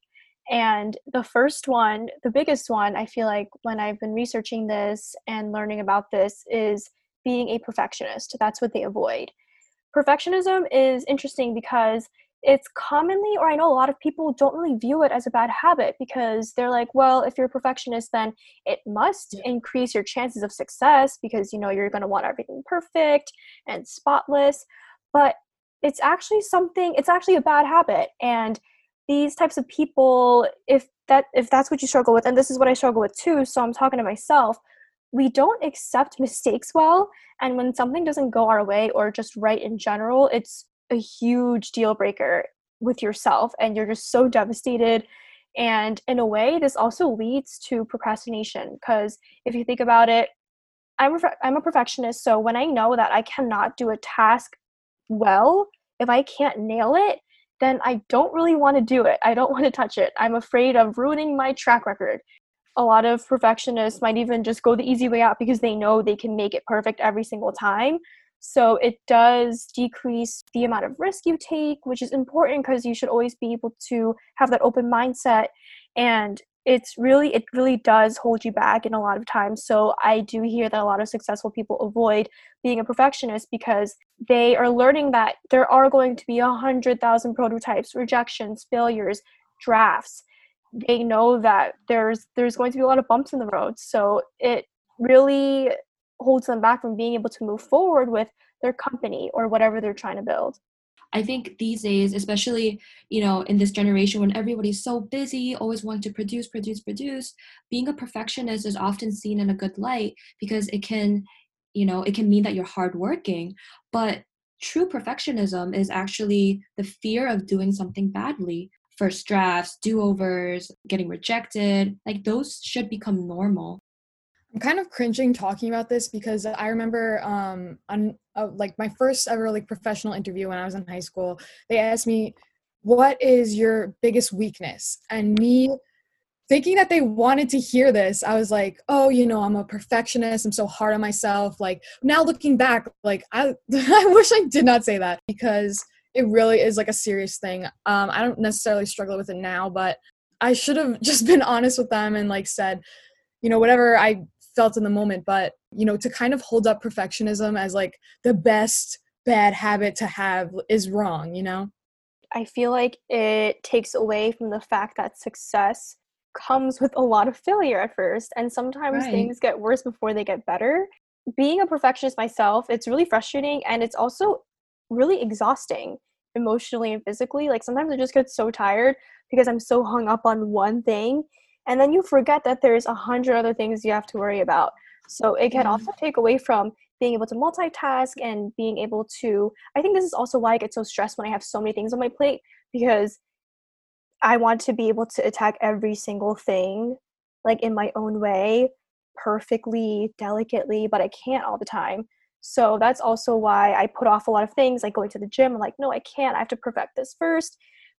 And the first one, the biggest one, I feel like when I've been researching this and learning about this is being a perfectionist. That's what they avoid. Perfectionism is interesting because it's commonly, or I know a lot of people don't really view it as a bad habit because they're like, well, if you're a perfectionist, then it must yeah. increase your chances of success because you know you're going to want everything perfect and spotless. But it's actually something, it's actually a bad habit. And these types of people, if that if that's what you struggle with, and this is what I struggle with too, so I'm talking to myself, we don't accept mistakes well. And when something doesn't go our way or just right in general, it's a huge deal breaker with yourself and you're just so devastated. And in a way this also leads to procrastination because if you think about it I'm a, I'm a perfectionist so when i know that i cannot do a task well if i can't nail it then i don't really want to do it. I don't *laughs* want to touch it. I'm afraid of ruining my track record. A lot of perfectionists might even just go the easy way out because they know they can make it perfect every single time so it does decrease the amount of risk you take, which is important because you should always be able to have that open mindset. And it's really, it really does hold you back in a lot of times. So I do hear that a lot of successful people avoid being a perfectionist because they are learning that there are going to be a hundred thousand prototypes, rejections, failures, drafts. They know that there's there's going to be a lot of bumps in the road. So it really holds them back from being able to move forward with their company or whatever they're trying to build. I think these days, especially you know in this generation when everybody's so busy, always wanting to produce, produce, produce, being a perfectionist is often seen in a good light because it can, you know, it can mean that you're hardworking. But true perfectionism is actually the fear of doing something badly. First drafts, do overs, getting rejected, like those should become normal. I'm kind of cringing talking about this because I remember um, on uh, like my first ever like professional interview when I was in high school, they asked me, "What is your biggest weakness?" And me thinking that they wanted to hear this, I was like, "Oh, you know, I'm a perfectionist. I'm so hard on myself." Like now looking back, like I *laughs* I wish I did not say that because it really is like a serious thing. Um, I don't necessarily struggle with it now, but I should have *laughs* just been honest with them and like said, you know, whatever I felt in the moment but you know to kind of hold up perfectionism as like the best bad habit to have is wrong you know? I feel like it takes away from the fact that success comes with a lot of failure at first and sometimes right. things get worse before they get better. Being a perfectionist myself it's really frustrating and it's also really exhausting emotionally and physically. Like sometimes i just get so tired because i'm so hung up on one thing and then you forget that there's a hundred other things you have to worry about. So it can mm. also take away from being able to multitask and being able to i think this is also why i get so stressed when i have so many things on my plate because i want to be able to attack every single thing like in my own way perfectly delicately but i can't all the time. So that's also why i put off a lot of things like going to the gym i'm like no i can't i have to perfect this first.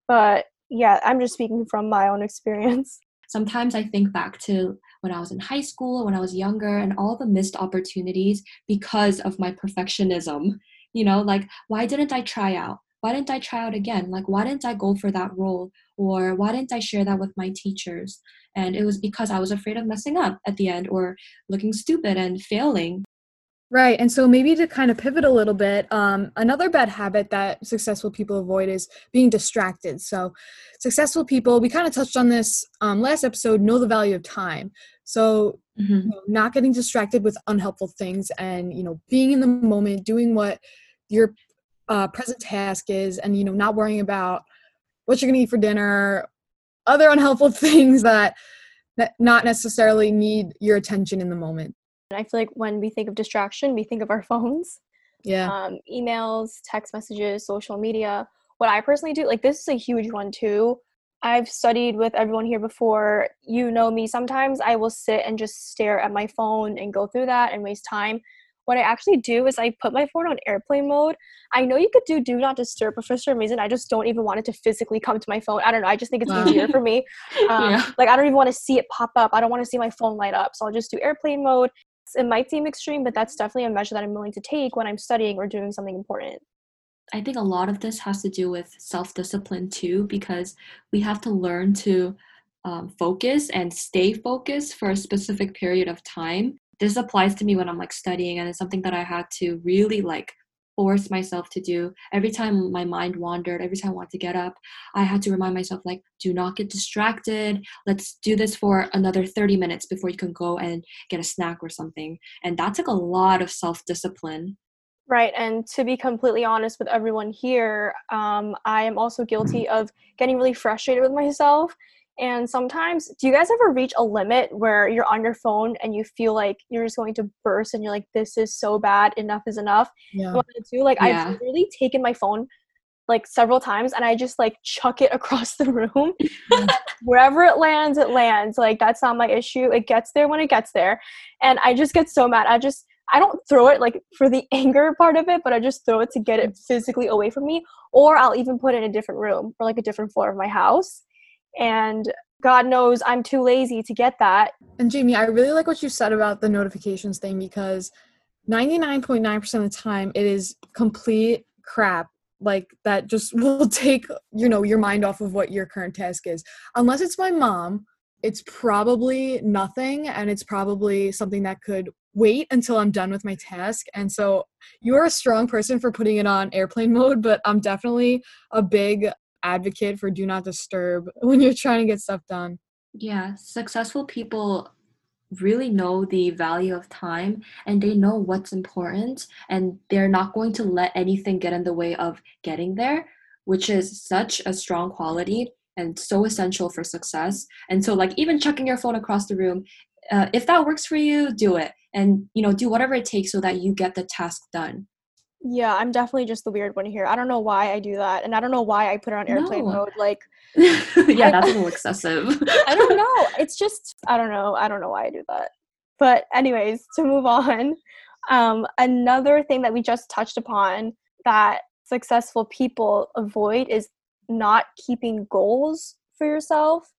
But yeah i'm just speaking from my own *laughs* experience sometimes I think back to when I was in high school, when I was younger, and all the missed opportunities because of my perfectionism. You know, like, why didn't I try out? Why didn't I try out again? Like, why didn't I go for that role? Or why didn't I share that with my teachers? And it was because I was afraid of messing up at the end or looking stupid and failing. Right. And so maybe to kind of pivot a little bit, um, another bad habit that successful people avoid is being distracted. So, successful people, we kind of touched on this um, last episode, know the value of time. So, mm-hmm. you know, not getting distracted with unhelpful things and, you know, being in the moment, doing what your uh, present task is, and, you know, not worrying about what you're going to eat for dinner, other unhelpful *laughs* things that, that not necessarily need your attention in the moment. I feel like when we think of distraction, we think of our *laughs* phones. Yeah. Um, emails, text messages, social media. What I personally do, like this is a huge one too. I've studied with everyone here before. You know me. Sometimes I will sit and just stare at my phone and go through that and waste time. What I actually do is I put my phone on airplane mode. I know you could do do not disturb, but for some reason I just don't even want it to physically come to my phone. I don't know. I just think it's Wow. easier for me. *laughs* Um, Yeah. Like I don't even want to see it pop up. I don't want to see my phone light up. So I'll just do airplane mode. It might seem extreme, but that's definitely a measure that I'm willing to take when I'm studying or doing something important. I think a lot of this has to do with self discipline too, because we have to learn to um, focus and stay focused for a specific period of time. This applies to me when I'm like studying, and it's something that I had to really like force myself to do. Every time my mind wandered, every time I wanted to get up, I had to remind myself, like, do not get distracted. Let's do this for another 30 minutes before you can go and get a snack or something. And that took a lot of self discipline. Right. And to be completely honest with everyone here, um, I am also guilty of getting really frustrated with myself. And sometimes, do you guys ever reach a limit where you're on your phone and you feel like you're just going to burst and you're like, this is so bad, enough is enough? Yeah. What I do, like, Yeah. I've really taken my phone like several times and I just like chuck it *laughs* across the room. *laughs* Wherever it lands, it lands. Like, that's not my issue. It gets there when it gets there. And I just get so mad. I just, I don't throw it like for the *laughs* anger part of it, but I just throw it to get it mm. physically away from me. Or I'll even put it in a different room or like a different floor of my house. And God knows I'm too lazy to get that. And Jamie, I really like what you said about the notifications thing because 99.9% of the time it is complete crap like that just *laughs* will take you know your mind off of what your current task is unless it's my mom it's probably nothing and it's probably something that could wait until i'm done with my task and so you're a strong person for putting it on airplane *laughs* mode but i'm definitely a big advocate for do not disturb *laughs* when you're trying to get stuff done Yeah, successful people really know the value of time and they know what's important and they're not going to let anything get in the way of getting there, which is such a strong quality and so essential for success. And so like even chucking your phone across the room, uh, if that works for you, do it. And you know, do whatever it takes so that you get the task done. Yeah, I'm definitely just the weird one here. I don't know why I do that. And I don't know why I put it on airplane No. mode. Like, *laughs* yeah, that's a little *laughs* excessive. I don't *laughs* know. It's just I don't know. I don't know why I do that. But anyways, to move on, um, another thing that we just touched upon that successful people avoid is not keeping goals for yourself,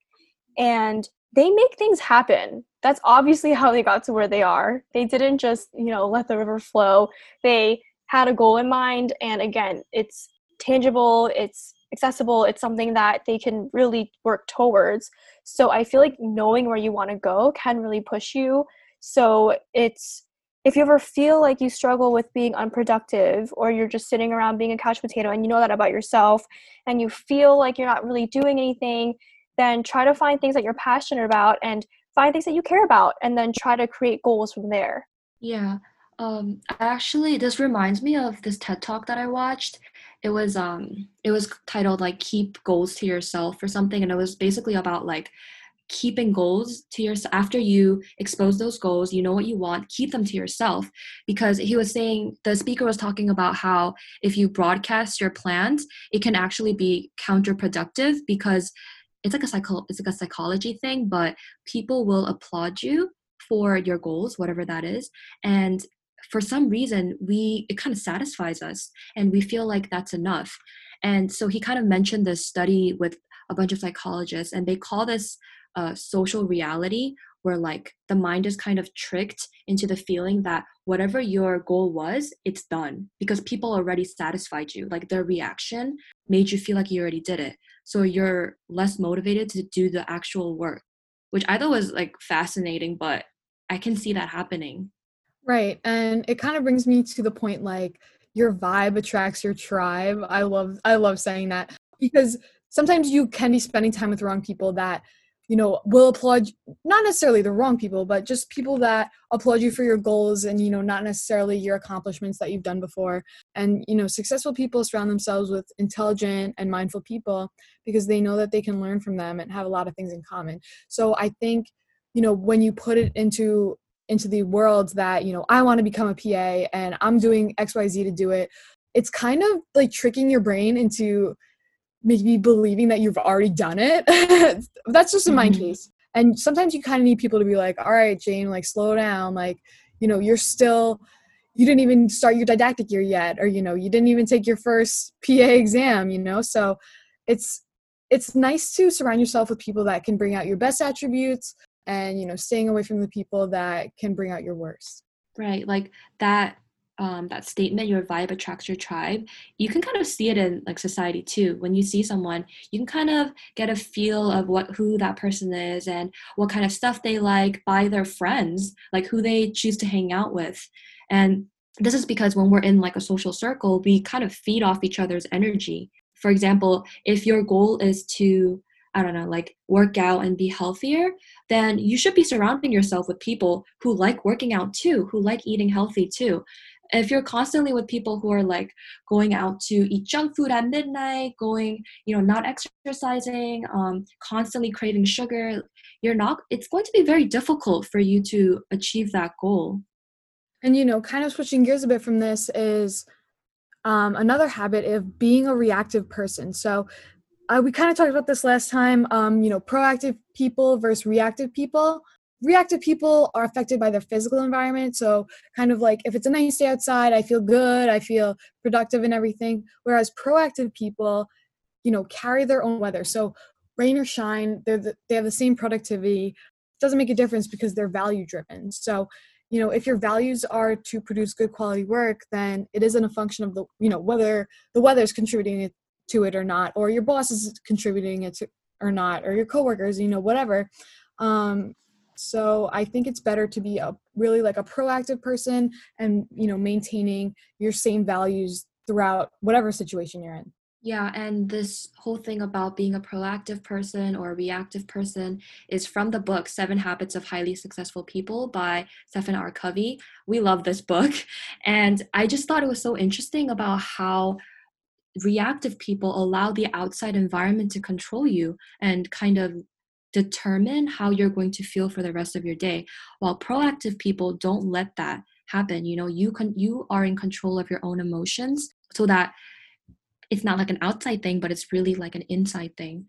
and they make things happen. That's obviously how they got to where they are. They didn't just you know let the river flow. They had a goal in mind, and again, it's tangible. It's accessible it's something that they can really work towards so i feel like knowing where you want to go can really push you so it's if you ever feel like you struggle with being unproductive or you're just sitting around being a couch potato and you know that about yourself and you feel like you're not really doing anything then try to find things that you're passionate about and find things that you care about and then try to create goals from there Yeah. Um actually this reminds me of this TED Talk that I watched. It was um it was titled like keep goals to yourself or something and it was basically about like keeping goals to yourself after you expose those goals, you know what you want, keep them to yourself because he was saying the speaker was talking about how if you broadcast your plans, it can actually be counterproductive because it's like a psycho it's like a psychology thing, but people will applaud you for your goals, whatever that is. And for some reason, we it kind of satisfies us and we feel like that's enough. And so he kind of mentioned this study with a bunch of psychologists, and they call this uh, social reality, where like the mind is kind of tricked into the feeling that whatever your goal was, it's done because people already satisfied you. Like their reaction made you feel like you already did it. So you're less motivated to do the actual work, which I thought was like fascinating, but I can see that happening. Right. And it kind of brings me to the point like your vibe attracts your tribe. I love I love saying that because sometimes you can be spending time with wrong people that you know will applaud not necessarily the wrong people but just people that applaud you for your goals and you know not necessarily your accomplishments that you've done before and you know successful people surround themselves with intelligent and mindful people because they know that they can learn from them and have a lot of things in common so i think you know when you put it into into the world that you know i want to become a pa and i'm doing xyz to do it it's kind of like tricking your brain into maybe believing that you've already done it. *laughs* That's just in my Mhm. case. And sometimes you kind of need people to be like, all right, Jane, like slow down. Like, you know, you're still, you didn't even start your didactic year yet, or, you know, you didn't even take your first PA exam, you know? So it's, it's nice to surround yourself with people that can bring out your best attributes and, you know, staying away from the people that can bring out your worst. Right. Like that um, that statement, your vibe attracts your tribe, you can kind of see it in like society too. When you see someone, you can kind of get a feel of what who that person is and what kind of stuff they like by their friends, like who they choose to hang out with. And this is because when we're in like a social circle, we kind of feed off each other's energy. For example, if your goal is to I don't know, like work out and be healthier, then you should be surrounding yourself with people who like working out too, who like eating healthy too. If you're constantly with people who are like going out to eat junk food at midnight, going, you know, not exercising, um, constantly craving sugar, you're not, it's going to be very difficult for you to achieve that goal. And you know, kind of switching gears a bit from this is um, another habit of being a reactive person. So uh, we kind of talked about this last time. Um, you know, proactive people versus reactive people. Reactive people are affected by their physical environment. So, kind of like if it's a nice day outside, I feel good, I feel productive and everything. Whereas proactive people, you know, carry their own weather. So, rain or shine, they're the, they have the same productivity. Doesn't make a difference because they're value driven. So, you know if your values are to produce good quality work then it isn't a function of the you know whether the weather is contributing to it or not or your boss is contributing it to, or not or your coworkers you know whatever um so i think it's better to be a really like a proactive person and you know maintaining your same values throughout whatever situation you're in Yeah, and this whole thing about being a proactive person or a reactive person is from the book Seven Habits of Highly Successful People by Stephen R. Covey. We love this book. *laughs* And I just thought it was so interesting about how reactive people allow the outside environment to control you and kind of determine how you're going to feel for the rest of your day while proactive people don't let that happen you know you can you are in control of your own emotions so that it's not like an outside thing, but it's really like an inside thing.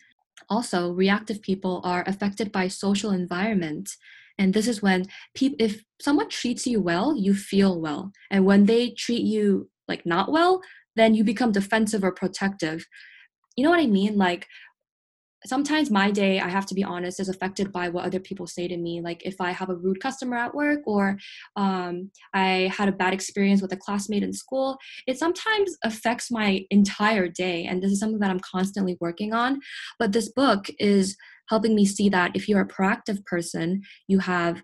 Also, reactive people are affected by social environment. And this is when people, if someone treats you well, you feel well. And when they treat you like not well, then you become defensive or protective. You know what I mean? Like sometimes my day, I have to be honest, is affected by what other people say to me. Like if I have a rude customer at work or um, I had a bad experience with a classmate in school, it sometimes affects my entire day. And this is something that I'm constantly working on. But this book is helping me see that if you're a proactive person, you have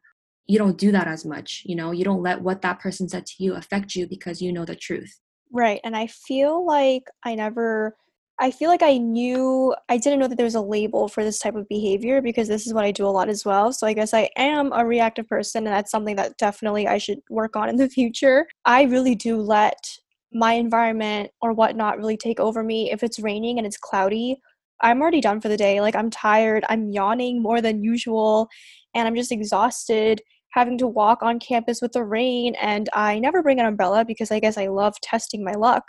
you don't do that as much you know you don't let what that person said to you affect you because you know the truth Right. And I feel like I never I feel like I knew I didn't know that there was a label for this type of behavior because this is what I do a lot as well. So I guess I am a reactive person and that's something that definitely I should work on in the *laughs* future. I really do let my environment or whatnot really take over me. If it's raining and it's cloudy, I'm already done for the day. Like I'm tired, I'm yawning more than usual, and I'm just exhausted having to walk on campus with the rain and I never bring an umbrella because I guess I love testing my luck.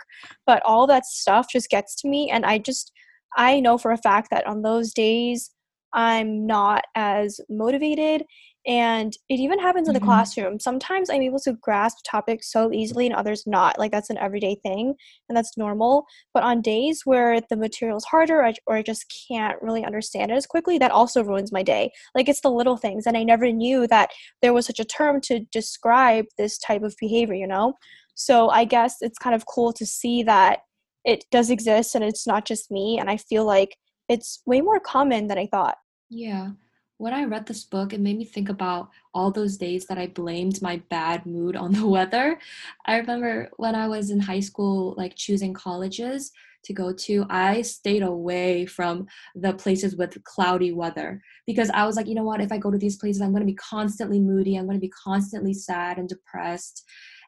But all that stuff just gets to me and I just I know for a fact that on those days I'm not as motivated and it even happens in the Mhm. classroom. Sometimes I'm able to grasp topics so easily and others not. Like that's an everyday thing and that's normal. But on days where the material is harder or I, or I just can't really understand it as quickly, that also ruins my day. Like it's the little things and I never knew that there was such a term to describe this type of behavior, you know? So I guess it's kind of cool to see that it does exist and it's not just me. And I feel like it's way more common than I thought. Yeah. When I read this book, it made me think about all those days that I blamed my bad mood on the *laughs* weather. I remember when I was in high school, like choosing colleges to go to, I stayed away from the places with cloudy weather because I was like, you know what, if I go to these places, I'm going to be constantly moody, I'm going to be constantly sad and depressed.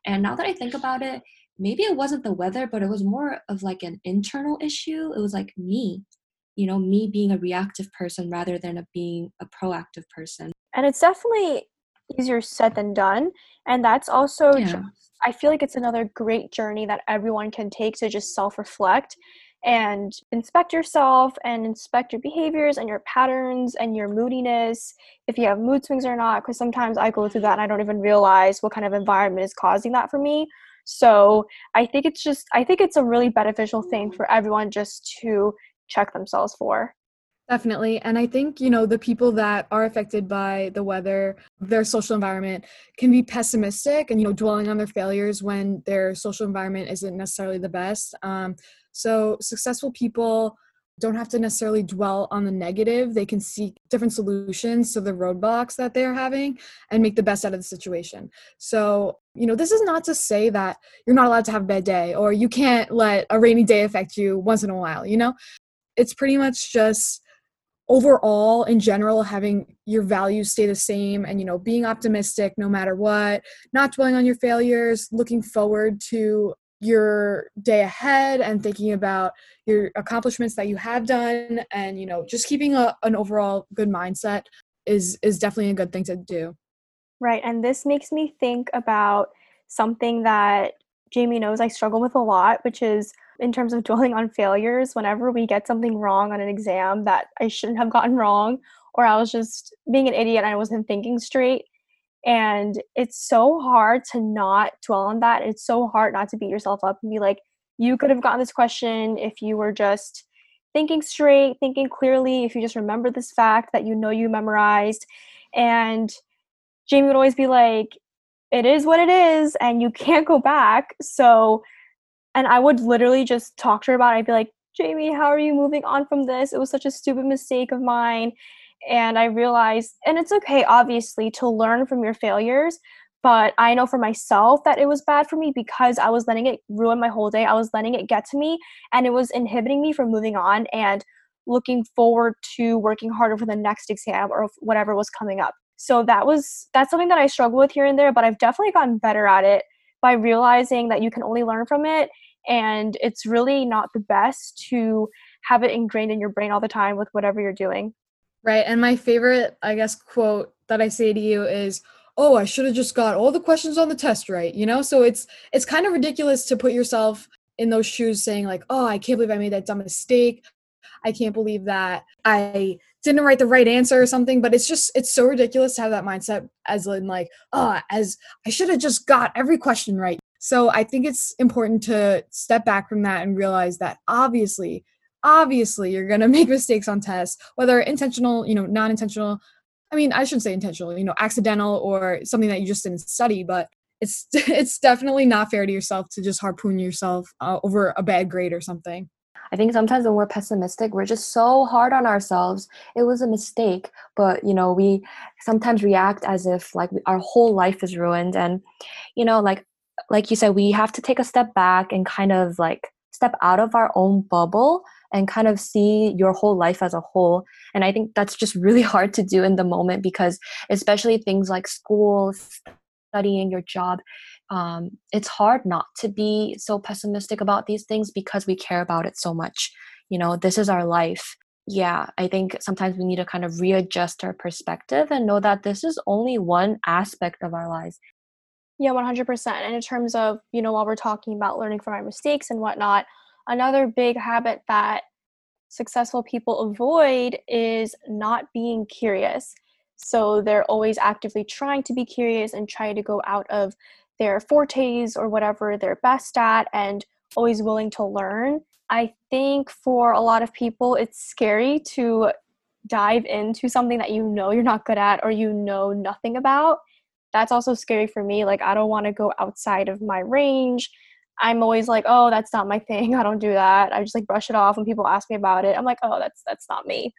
And now that I think about it, maybe it wasn't the weather, but it was more of like an internal issue. It was like me you know me being a reactive person rather than a being a proactive person And it's definitely easier said than done. And that's also, Yeah. just, I feel like it's another great journey that everyone can take to just self reflect and inspect yourself and inspect your behaviors and your patterns and your moodiness if you have mood swings or not because sometimes i go through that and i don't even realize what kind of environment is causing that for me so i think it's just i think it's a really beneficial thing for everyone just to check themselves for Definitely. And I think, you know, the people that are affected by the weather, their social environment can be pessimistic and, you know, dwelling on their failures when their social environment isn't necessarily the best. Um, so successful people don't have to necessarily dwell on the negative. They can seek different solutions to the roadblocks that they're having and make the best out of the situation. So, you know, this is not to say that you're not allowed to have a bad day or you can't let a rainy day affect you once in a while, you know? It's pretty much just overall in general having your values stay the same and you know being optimistic no matter what not dwelling on your failures looking forward to your day ahead and thinking about your accomplishments that you have done and you know just keeping a, an overall good mindset is is definitely a good thing to do. Right and this makes me think about something that jamie knows i struggle with a lot which is in terms of *laughs* dwelling on failures whenever we get something wrong on an exam that I shouldn't have gotten wrong or I was just being an idiot and I wasn't thinking straight. And it's so hard to not dwell on that. It's so hard not to beat yourself up and be like, you could have gotten this question if you were just thinking straight, thinking clearly, if you just remember this fact that you know you memorized. And Jamie would always be like, it is what it is, and you can't go back. So and I would literally just talk to her about it. I'd be like, Jamie, how are you moving on from this? It was such a stupid mistake of mine. And I realized, and it's okay, obviously, to learn from your failures. But I know for myself that it was bad for me because I was letting it ruin my whole day. I was letting it get to me and it was inhibiting me from moving on and looking forward to working harder for the next exam or whatever was coming up. So that was that's something that I struggle with here and there, but I've definitely gotten better at it by realizing that you can only learn from it and it's really not the best to have it ingrained in your brain all the time with whatever you're doing. Right and my favorite i guess quote that i say to you is oh i should have just got all the questions on the test right you know? So it's it's kind of ridiculous to put yourself in those shoes saying like oh i can't believe i made that dumb mistake. I can't believe that i didn't write the right answer or something but it's just it's so ridiculous to have that mindset as in like oh as i should have just got every question right. So i think it's important to step back from that and realize that obviously obviously you're going *laughs* to make mistakes on tests whether intentional you know non-intentional i mean i shouldn't say intentional you know accidental or something that you just didn't study but it's *laughs* it's definitely not fair to yourself to just harpoon yourself uh, over a bad grade or something I think sometimes when we're pessimistic, we're just so hard on ourselves. It was a mistake, but you know, we sometimes react as if like our whole life is ruined and you know, like like you said we have to take a step back and kind of like step out of our own bubble and kind of see your whole life as a whole. And I think that's just really *laughs* hard to do in the moment because especially things like school, studying, your job, um, it's hard not to be so pessimistic about these things because we care about it so much. You know, this is our life. Yeah, I think sometimes we need to kind of readjust our perspective and know that this is only one aspect of our lives. Yeah, 100%. And in terms of, you know, while we're talking about learning from our mistakes and whatnot, another big habit that successful people avoid is not being curious. So they're always actively trying to be curious and try to go out of their fortes or whatever they're best at and always willing to learn. I think for a lot of people, it's scary to dive into something that you know you're not good at or you know nothing about. That's also scary for me. Like, I don't want to go outside of my range. I'm always like, oh, that's not my thing. *laughs* I don't do that. I just like brush it off when people ask me about it. I'm like, oh, that's that's not me.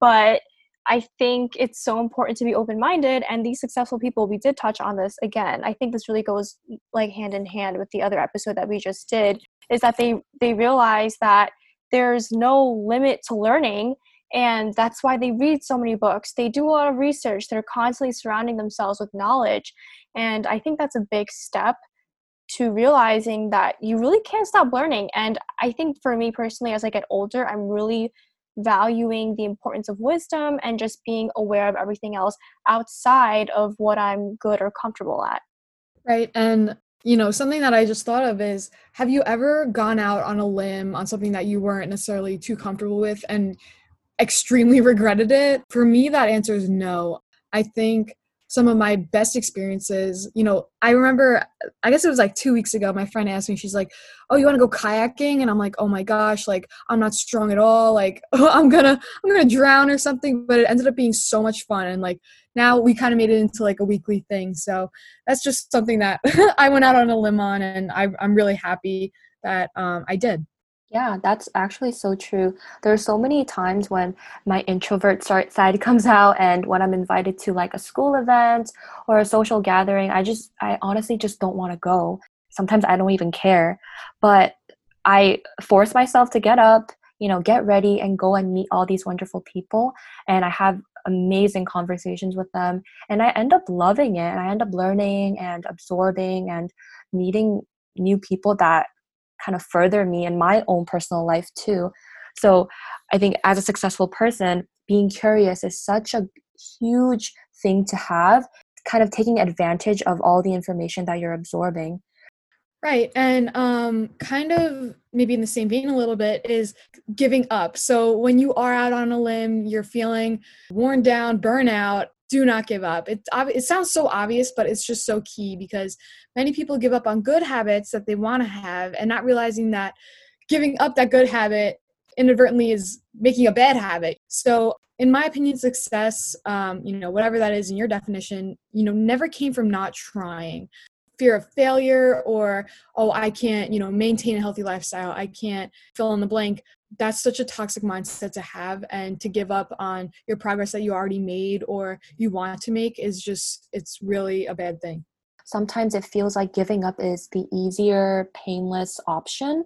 But I think it's so important to be open minded. And these successful people, we did touch on this again. I think this really goes like hand in hand with the other episode that we just did, is that they they realize that there's no limit to learning. And that's why they read so many books. They do a lot of research. They're constantly surrounding themselves with knowledge. And I think that's a big step to realizing that you really can't stop learning. And I think for me personally, as I get older, I'm really valuing the importance of wisdom and just being aware of everything else outside of what I'm good or comfortable at. Right. And You know, something that I just thought of is have you ever gone out on a limb on something that you weren't necessarily too comfortable with and extremely *laughs* regretted it? For me, that answer is no. I think some of my best experiences, you know, I remember, I guess it was like two weeks ago, my friend asked me, she's like, Oh, you want to go kayaking? And I'm like, Oh my gosh, like, I'm not strong at all. Like, *laughs* I'm gonna, I'm gonna drown or something. But it ended up being so much fun. And like, now we kind of made it into like a weekly thing. So that's just something that *laughs* I went out on a limb on. And I, I'm really happy that um, I did. Yeah, that's actually so true. There are so many times when my introvert side *laughs* comes out, and when I'm invited to like a school event or a social gathering, I just, I honestly just don't want to go. Sometimes I don't even care, but I force myself to get up, you know, get ready and go and meet all these wonderful people. And I have amazing conversations with them. And I end up loving it. And I end up learning and absorbing and meeting new people that kind of further me in my own personal life too. So I think as a successful person, being curious is such a huge thing to have, kind of taking advantage of all the information that you're absorbing. Right. And um, kind of maybe in the same vein a little bit is giving up. So when you are out on a limb, you're feeling worn down, burnout, do not give up. It, it sounds so obvious, but it's just so key because many people give up on good habits that they want to have and not realizing that giving up that good habit inadvertently is making a bad habit. So, in my opinion, success, um, you know, whatever that is in your definition, you know, never came from not trying. Fear of failure or, oh, I can't, you know, maintain a healthy lifestyle. I can't fill in the blank that's such a toxic mindset to have and to give up on your progress that you already made or you want to make is just it's really a bad thing. Sometimes it feels like giving up is the easier painless option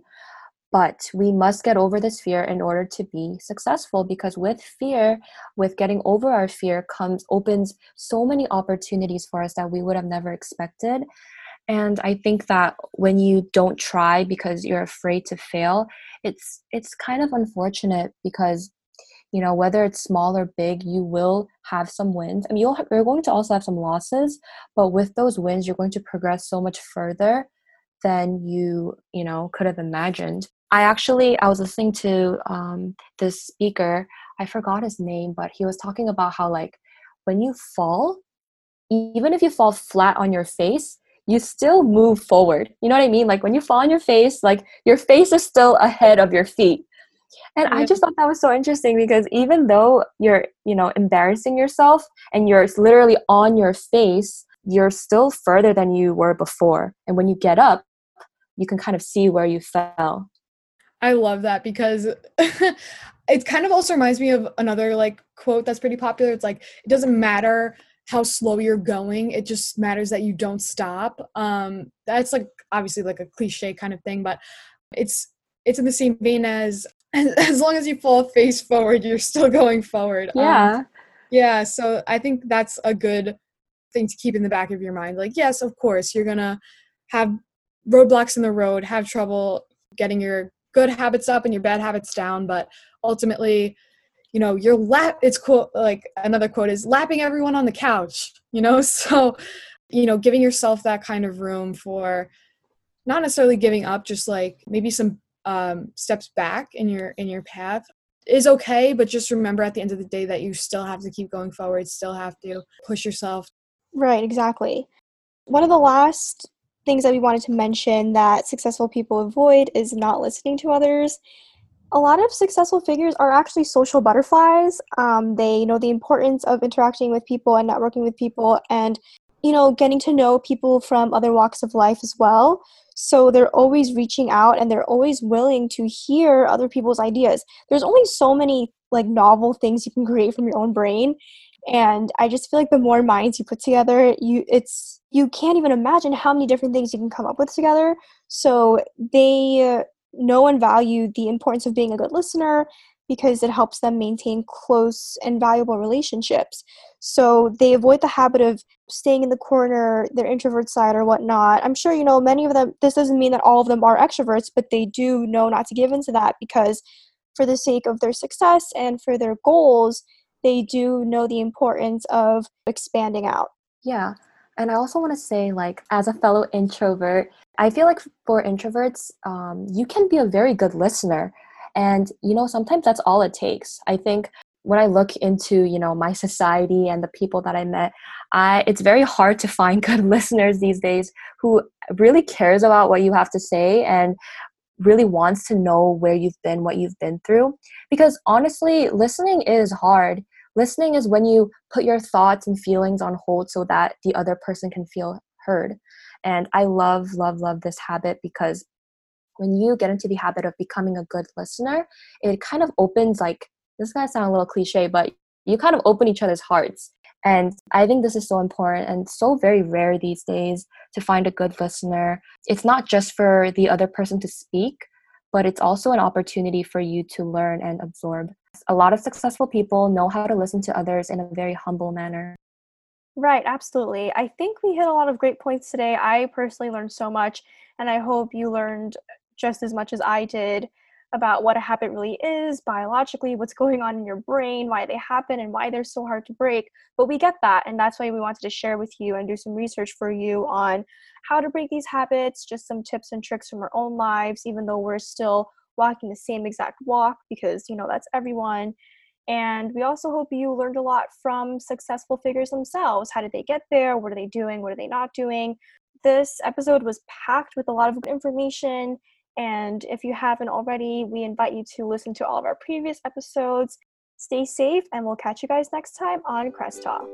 but we must get over this fear in order to be successful because with fear with getting over our fear comes opens so many opportunities for us that we would have never expected and i think that when you don't try because you're afraid to fail it's it's kind of unfortunate because you know whether it's small or big you will have some wins. I mean you'll you're going to also have some losses but with those wins you're going to progress so much further than you you know could have imagined. I actually i was listening to um, this speaker i forgot his name but he was talking about how like when you fall even if you fall flat on your face you still move forward. You know what I mean? Like when you fall on your face, like your face is still ahead of your feet. And yeah. I just thought that was so interesting because even though you're, you know, embarrassing yourself and you're literally on your face, you're still further than you were before. And when you get up, you can kind of see where you fell. I love that because *laughs* it kind of also reminds me of another like quote that's pretty popular. It's like it doesn't matter how slow you're going it just matters that you don't stop um that's like obviously like a cliche kind of thing but it's it's in the same vein as as long as you fall face forward you're still going forward um, yeah. um, yeah so i think that's a good thing to keep in the back of your mind like yes of course you're gonna have roadblocks in the road have trouble getting your good habits up and your bad habits down but ultimately you know you're lap it's cool like another quote is lapping everyone on the couch you know? *laughs* So you know giving yourself that kind of room for not necessarily giving up just like maybe some um, steps back in your in your path is okay but just remember at the end of the day that you still have to keep going forward still have to push yourself. Right exactly. One of the last things that we wanted to mention that successful people avoid is not listening to others a lot of successful figures are actually social butterflies. Um, they know the importance of interacting with people and networking with people and, you know, getting to know people from other walks of life as well. So they're always reaching out and they're always willing to hear other people's ideas. There's only so many like novel things you can create from your own brain. And I just feel like the more minds you put together, you it's you can't even imagine how many different things you can come up with together. So they know and value the importance of being a good listener because it helps them maintain close and valuable relationships. So they avoid the habit of staying in the corner, their introvert side or whatnot. I'm sure, you know, many of them, this doesn't mean that all of them are extroverts, but they do know not to give into that because for the sake of their success and for their goals, they do know the importance of expanding out. Yeah. And I also want to say, like, as a fellow introvert, I feel like for introverts, um, you can be a very good listener. And, you know, sometimes that's all it takes. I think when I look into, you know, my society and the people that I met, I, it's very hard to find *laughs* good listeners these days who really cares about what you have to say and really wants to know where you've been, what you've been through. Because honestly, listening is hard. Listening is when you put your thoughts and feelings on hold so that the other person can feel heard. And I love, love, love this habit because when you get into the habit of becoming a good listener, it kind of opens like this is gonna sound a little cliche, but you kind of open each other's hearts. And I think this is so important and so very rare these days to find a good listener. It's not just for the other person to speak, but it's also an opportunity for you to learn and absorb. A lot of successful people know how to listen to others in a very humble manner. Right, absolutely. I think we hit a lot of great points today. I personally learned so much, and I hope you learned just as much as I did about what a habit really is biologically, what's going on in your brain, why they happen, and why they're so hard to break. But we get that, and that's why we wanted to share with you and do some research for you on how to break these habits, just some tips and tricks from our own lives, even though we're still walking the same exact walk because, you know, that's everyone. And we also hope you learned a lot from successful figures themselves. How did they get there? What are they doing? What are they not doing? This episode was packed with a lot of information. And if you haven't already, we invite you to listen to all of our previous episodes. Stay safe, and we'll catch you guys next time on Crest Talk.